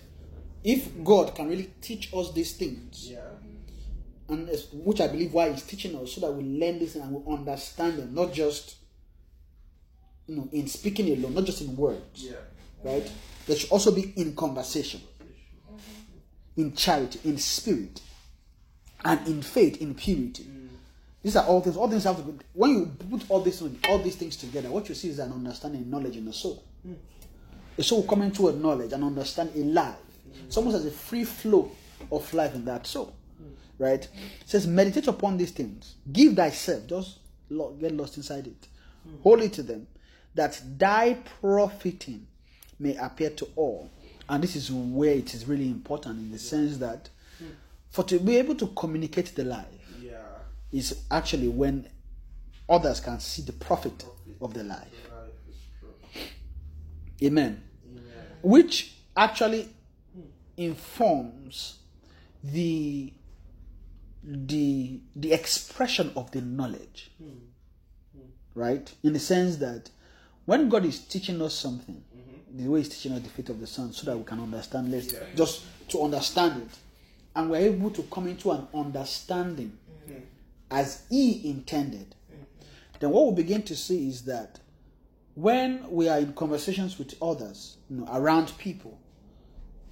if God can really teach us these things, Yeah. and which I believe why He's teaching us, so that we learn this and we understand them, not just you know in speaking alone, not just in words, Yeah. right? There should also be in conversation, in charity, in spirit, and in faith, in purity. These are all things. All things have to be. When you put all this, all these things together, what you see is an understanding, knowledge in the soul. The soul coming into a knowledge and understand a life. It's almost as a free flow of life in that soul. Right? It says, meditate upon these things. Give thyself, just get lost inside it. Holy to them, that thy profiting may appear to all. And this is where it is really important in the sense that for to be able to communicate the life Yeah. is actually when others can see the profit of the life. Life. Amen. Amen. Which actually informs the the the expression of the knowledge. Hmm. Hmm. Right? In the sense that when God is teaching us something, mm-hmm. the way He's teaching us the faith of the Son, so that we can understand less, Yeah. just to understand it, and we're able to come into an understanding as He intended, then what we begin to see is that when we are in conversations with others, you know, around people,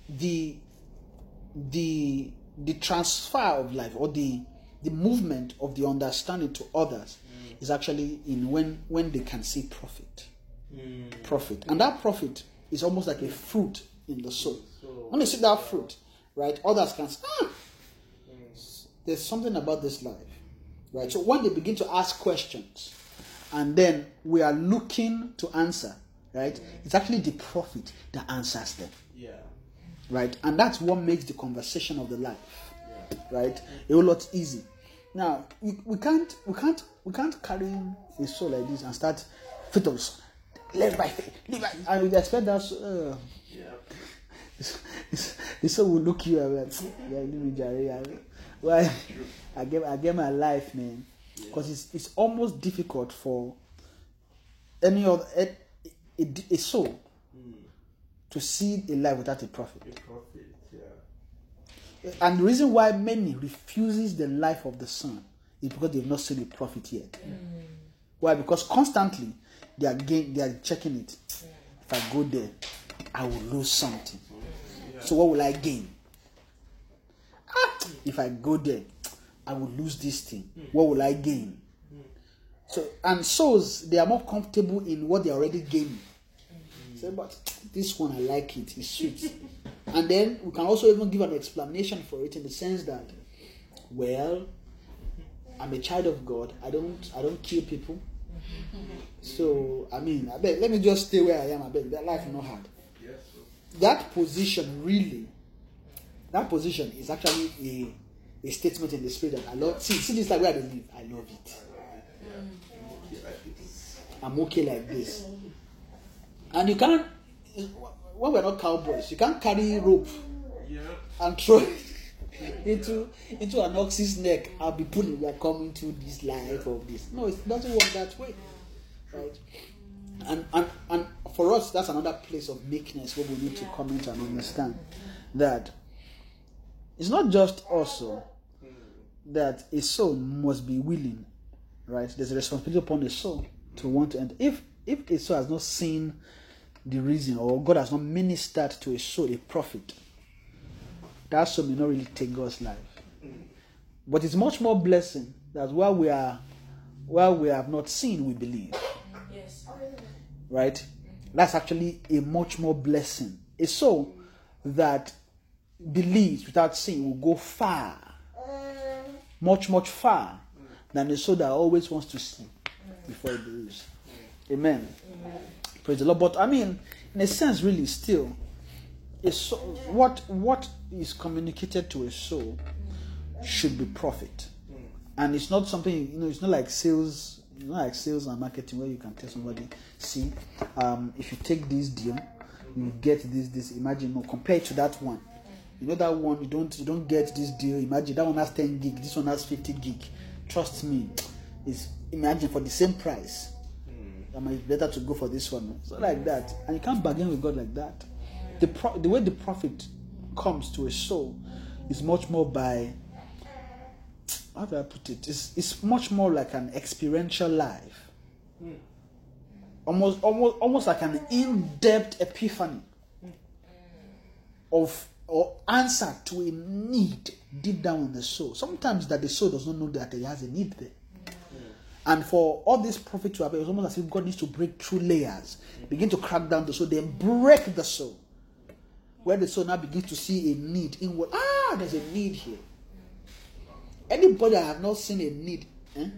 the the the transfer of life or the the movement of the understanding to others is actually in when when they can see profit. Profit. And that profit is almost like a fruit in the soul. When they see that fruit right? Others can say ah, there's something about this life right? So when they begin to ask questions and then we are looking to answer right? It's actually the profit that answers them. Yeah. right? And that's what makes the conversation of the life, right, a whole lot easy. Now we, we can't we can't we can't carry a soul like this and start of live by faith, live by, and we expect that uh, Yeah. the soul will look you and be like, yeah, leave me Jerry. Why I get I get my life, man, because it's it's almost difficult for any other a, a, a soul to see a life without a profit. A profit. Yeah. And the reason why many refuses the life of the son is because they've not seen a profit yet. Hmm. Why? Because constantly they are gain, they are checking it. If I go there, I will lose something. So what will I gain? Ah, if I go there, I will lose this thing. Hmm. What will I gain? Hmm. So and souls they are more comfortable in what they already gaining. Hmm. Say, but this one I like it, it's sweet. and then we can also even give an explanation for it in the sense that, well, I'm a child of God. I don't I don't kill people. So I mean, I bet let me just stay where I am. I bet that life is not hard. That position really, that position is actually a, a statement in the spirit that I love. See, see this like where I live. I love it. Okay, like this. I'm okay like this. And you can't, when we're not cowboys, you can't carry rope and throw it into into an ox's neck. I'll be pulling. We are coming to this life of this. No, it doesn't work that way, right? And and and for us, that's another place of meekness where we need to come into and understand that it's not just also oh, that a soul must be willing, right? There's a responsibility upon the soul to want to enter. If if a soul has not seen the reason or God has not ministered to a soul, a profit, that soul may not really take God's life. But it's much more blessing that while we are while we have not seen, we believe. Right? That's actually a much more blessing. A soul that believes without seeing will go far. Much, much far than a soul that always wants to see before it believes. Amen. Praise the Lord. But I mean, in a sense, really, still, a soul, what what is communicated to a soul should be profit, and it's not something you know. It's not like sales. It's not like sales and marketing where you can tell somebody, see, um, if you take this deal, you get this this. Imagine, no, compared to that one. You know that one you don't you don't get this deal. Imagine that one has 10 gig, this one has 50 gig. Trust me, it's imagine for the same price. I mean, it's better to go for this one. So like that, and you can't bargain with God like that. The pro- the way the profit comes to a soul is much more by how do I put it? It's it's much more like an experiential life. Almost almost almost like an in-depth epiphany of or answer to a need deep down in the soul. Sometimes that the soul does not know that he has a need there. And for all this profit to happen, it's almost as if God needs to break through layers, begin to crack down the soul, then break the soul. Where the soul now begins to see a need in what ah, there's a need here. Anybody that have not seen a need eh,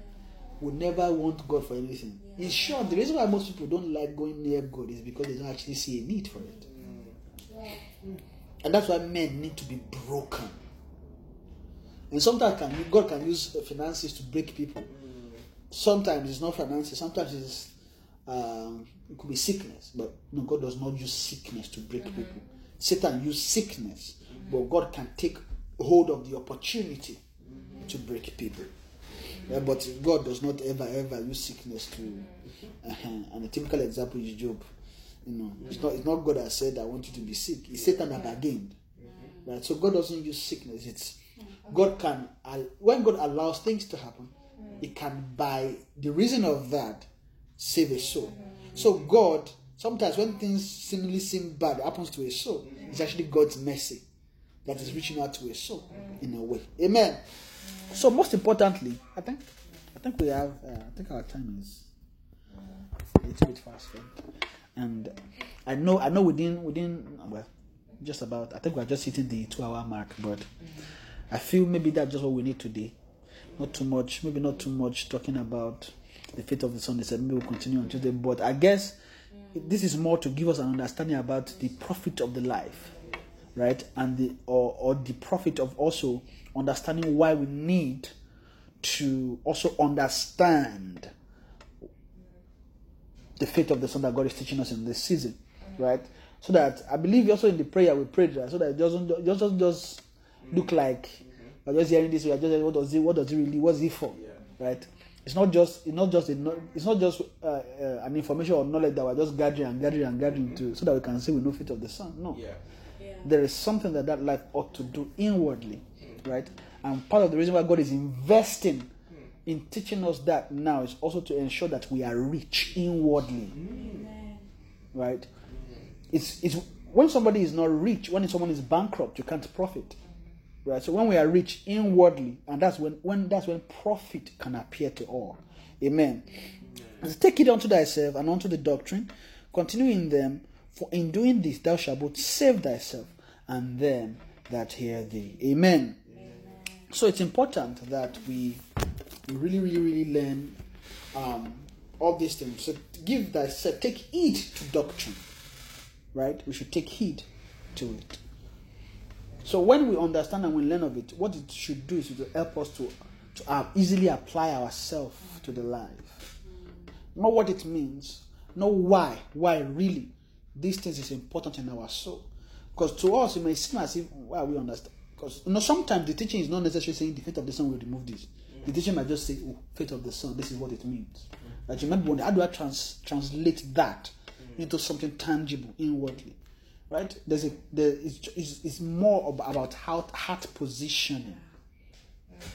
would never want God for anything. In short, the reason why most people don't like going near God is because they don't actually see a need for it. And that's why men need to be broken. And sometimes can, God can use finances to break people. Sometimes it's not finances. Sometimes it's um, it could be sickness. But no, God does not use sickness to break people. Satan used sickness, but God can take hold of the opportunity to break people. But God does not ever ever use sickness to. uh And a typical example is Job. You know, it's not it's not God that said I want you to be sick. It's Satan that bargained. Right. So God doesn't use sickness. It's God can when God allows things to happen, it can by the reason of that save a soul. So God, sometimes when things seemingly seem bad happens to a soul, it's actually God's mercy that is reaching out to a soul in a way. Amen. So most importantly, I think I think we have uh, I think our time is a little bit fast spent. And I know I know within within well just about I think we're just hitting the two hour mark, but I feel maybe that's just what we need today. Not too much, maybe not too much talking about the fate of the Sunday. Said maybe we'll continue on Tuesday, but I guess this is more to give us an understanding about the profit of the life, right? And the or or the profit of also understanding why we need to also understand the faith of the Son that God is teaching us in this season, right? So that I believe also in the prayer we prayed, right? so that it doesn't it doesn't just look like we're just hearing this. We are just what does it what does it really what's it for, right? It's not just it's not just a, it's not just uh, uh, an information or knowledge that we're just gathering and gathering and gathering to so that we can say we know faith of the Son. No, Yeah. there is something that that life ought to do inwardly, right? And part of the reason why God is investing in teaching us that now is also to ensure that we are rich inwardly, right? It's it's when somebody is not rich, when someone is bankrupt, you can't profit, right? So when we are rich inwardly, and that's when when that's when profit can appear to all. Amen. And take it unto thyself and unto the doctrine, continue in them, for in doing this thou shalt both save thyself and them that hear thee. Amen. So it's important that we we really, really, really learn um, all these things. So give thyself, take heed to doctrine, right? We should take heed to it. So when we understand and we learn of it, what it should do is to help us to, to easily apply ourselves to the life. Know what it means. Know why. Why really these things is important in our soul. Because to us it may seem as if why we understand. Because you know sometimes the teaching is not necessarily saying the faith of the son will remove this. The teaching might just say, oh, faith of the son, this is what it means. But you might wonder, how do I trans- translate that into something tangible inwardly? Right? There's a there is it's, it's more about heart heart positioning.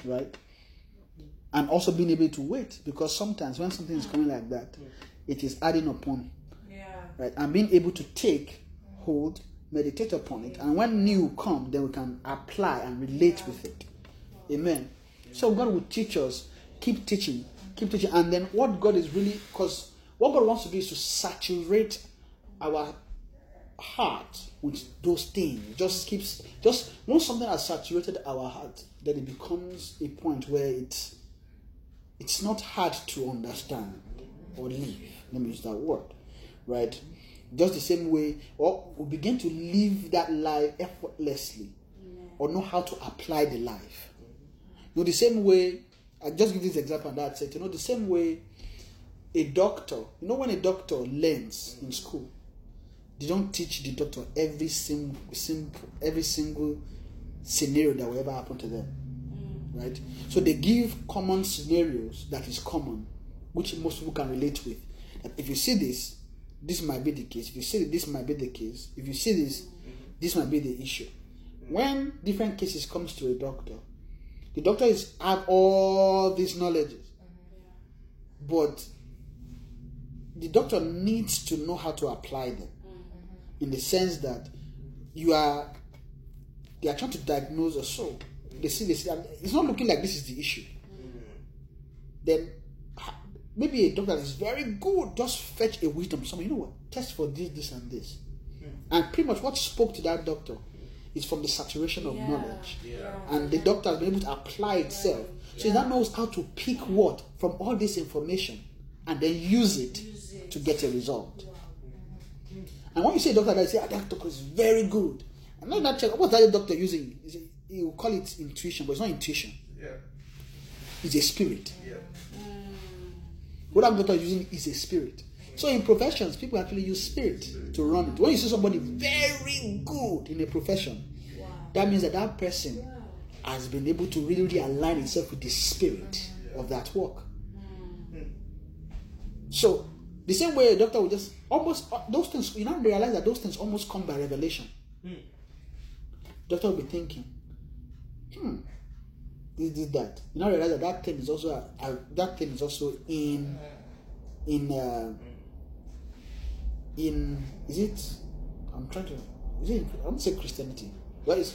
Right? And also being able to wait because sometimes when something is coming like that, it is adding upon Yeah. right? And being able to take hold, meditate upon it, and when new come, then we can apply and relate with it. Amen. So God will teach us, keep teaching, keep teaching, and then what God is really because what God wants to do is to saturate our heart with those things. Just keeps just once something has saturated our heart, then it becomes a point where it's it's not hard to understand or live. Let me use that word, right? Just the same way, or we begin to live that life effortlessly, or know how to apply the life. You know, the same way. I just give this example, and that's it. You know, the same way a doctor. You know, when a doctor learns in school, they don't teach the doctor every sim, simple, every single scenario that will ever happen to them mm. right? So they give common scenarios that is common, which most people can relate with. That if you see this, this might be the case. If you see this might be the case. If you see this, mm-hmm. this might be the issue. Mm-hmm. When different cases comes to a doctor, the doctor is have all these knowledges, mm-hmm. but the doctor needs to know how to apply them in the sense that you are they are trying to diagnose a soul. They see this, it's not looking like this is the issue. Then maybe a doctor is very good, just fetch a wisdom. Someone, you know what? Test for this, this, and this. Hmm. And pretty much what spoke to that doctor is from the saturation of knowledge. And the doctor has been able to apply itself. So that knows how to pick what from all this information and then use it to get a result. Hmm. And when you say doctor, they say, ah, that doctor is very good. And then that check, what's that doctor using? He say- He will call it intuition, but it's not intuition. Yeah. It's a spirit. Yeah. Hmm. What that doctor using is a spirit. So in professions, people actually use spirit to run it. When you see somebody very good in a profession, that means that that person has been able to really, really align itself with the spirit of that work. So the same way a doctor will just almost uh, those things you now realize that those things almost come by revelation. Doctor will be thinking, hmm, this, this, that. You now realize that that thing is also uh, that thing is also in in uh, in is it I'm trying to is it I won't say Christianity. What is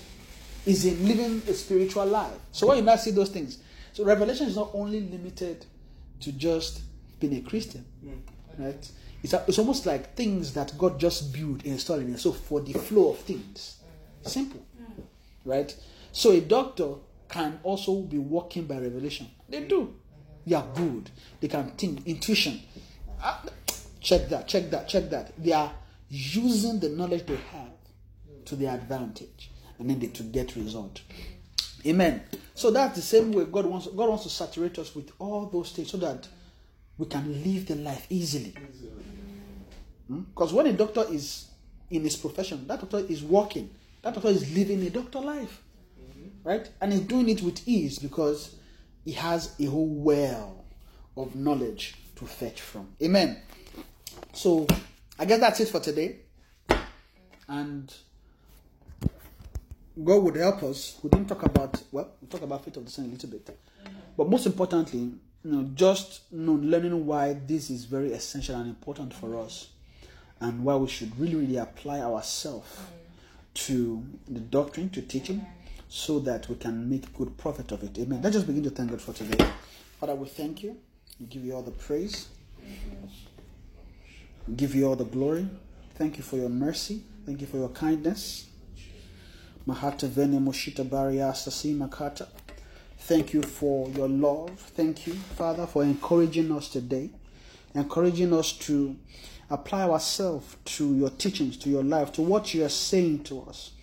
is in living a spiritual life. So when you now see those things, so revelation is not only limited to just being a Christian, right? It's, a- it's almost like things that God just built and installed in you. So for the flow of things, simple, right? So a doctor can also be walking by revelation. They do. They are good. They can think intuition. Ah, Check that. Check that. Check that. They are using the knowledge they have to their advantage, and then they to get result. Amen. So that's the same way God wants God wants to saturate us with all those things so that we can live the life easily. Because when a doctor is in his profession, that doctor is working. That doctor is living a doctor life. Right? And he's doing it with ease because he has a whole well of knowledge to fetch from. Amen. So I guess that's it for today. And God would help us. We didn't talk about well, we talked about faith of the Son a little bit, but most importantly, you know, just you know, learning why this is very essential and important for us, and why we should really, really apply ourselves to the doctrine, to teaching, so that we can make good profit of it. Amen. Let's just begin to thank God for today. Father, we thank you. We give you all the praise. We give you all the glory. Thank you for your mercy. Thank you for your kindness. Moshita. Thank you for your love. Thank you, Father, for encouraging us today, encouraging us to apply ourselves to your teachings, to your life, to what you are saying to us.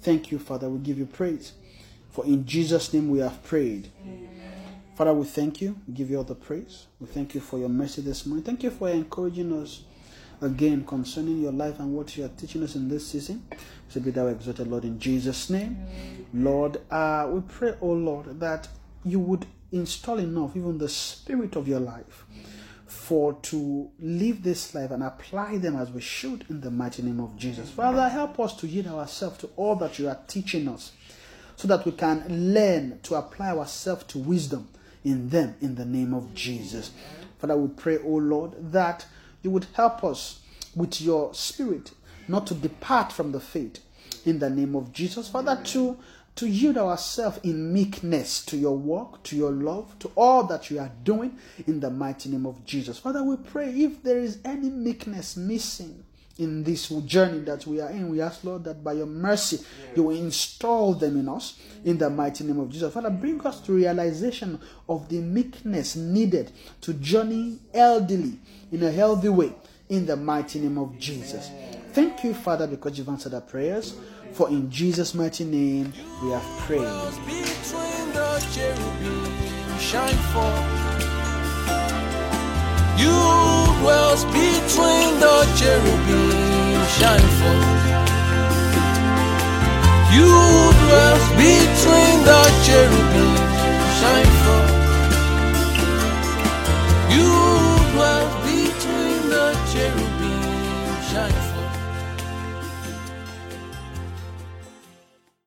Thank you, Father. We give you praise. For in Jesus' name we have prayed. Father, we thank you. We give you all the praise. We thank you for your mercy this morning. Thank you for encouraging us again concerning your life and what you are teaching us in this season. So be thou exalted, Lord, in Jesus' name. Lord, uh, we pray, oh Lord, that you would install enough, even the spirit of your life, for to live this life and apply them as we should in the mighty name of Jesus. Father, help us to yield ourselves to all that you are teaching us so that we can learn to apply ourselves to wisdom in them in the name of Jesus. Father, we pray, oh Lord, that you would help us with your spirit not to depart from the faith in the name of Jesus. Father, to to yield ourselves in meekness to your work, to your love, to all that you are doing in the mighty name of Jesus. Father, we pray if there is any meekness missing in this journey that we are in, we ask, Lord, that by your mercy you will install them in us in the mighty name of Jesus. Father, bring us to realization of the meekness needed to journey elderly in a healthy way in the mighty name of Jesus. Thank you, Father, because you've answered our prayers. For in Jesus' mighty name we have prayed. between the cherubim shine forth. You dwells between the cherubim shine forth. You dwells between the cherubim shine forth. You dwells between the cherubim shine forth.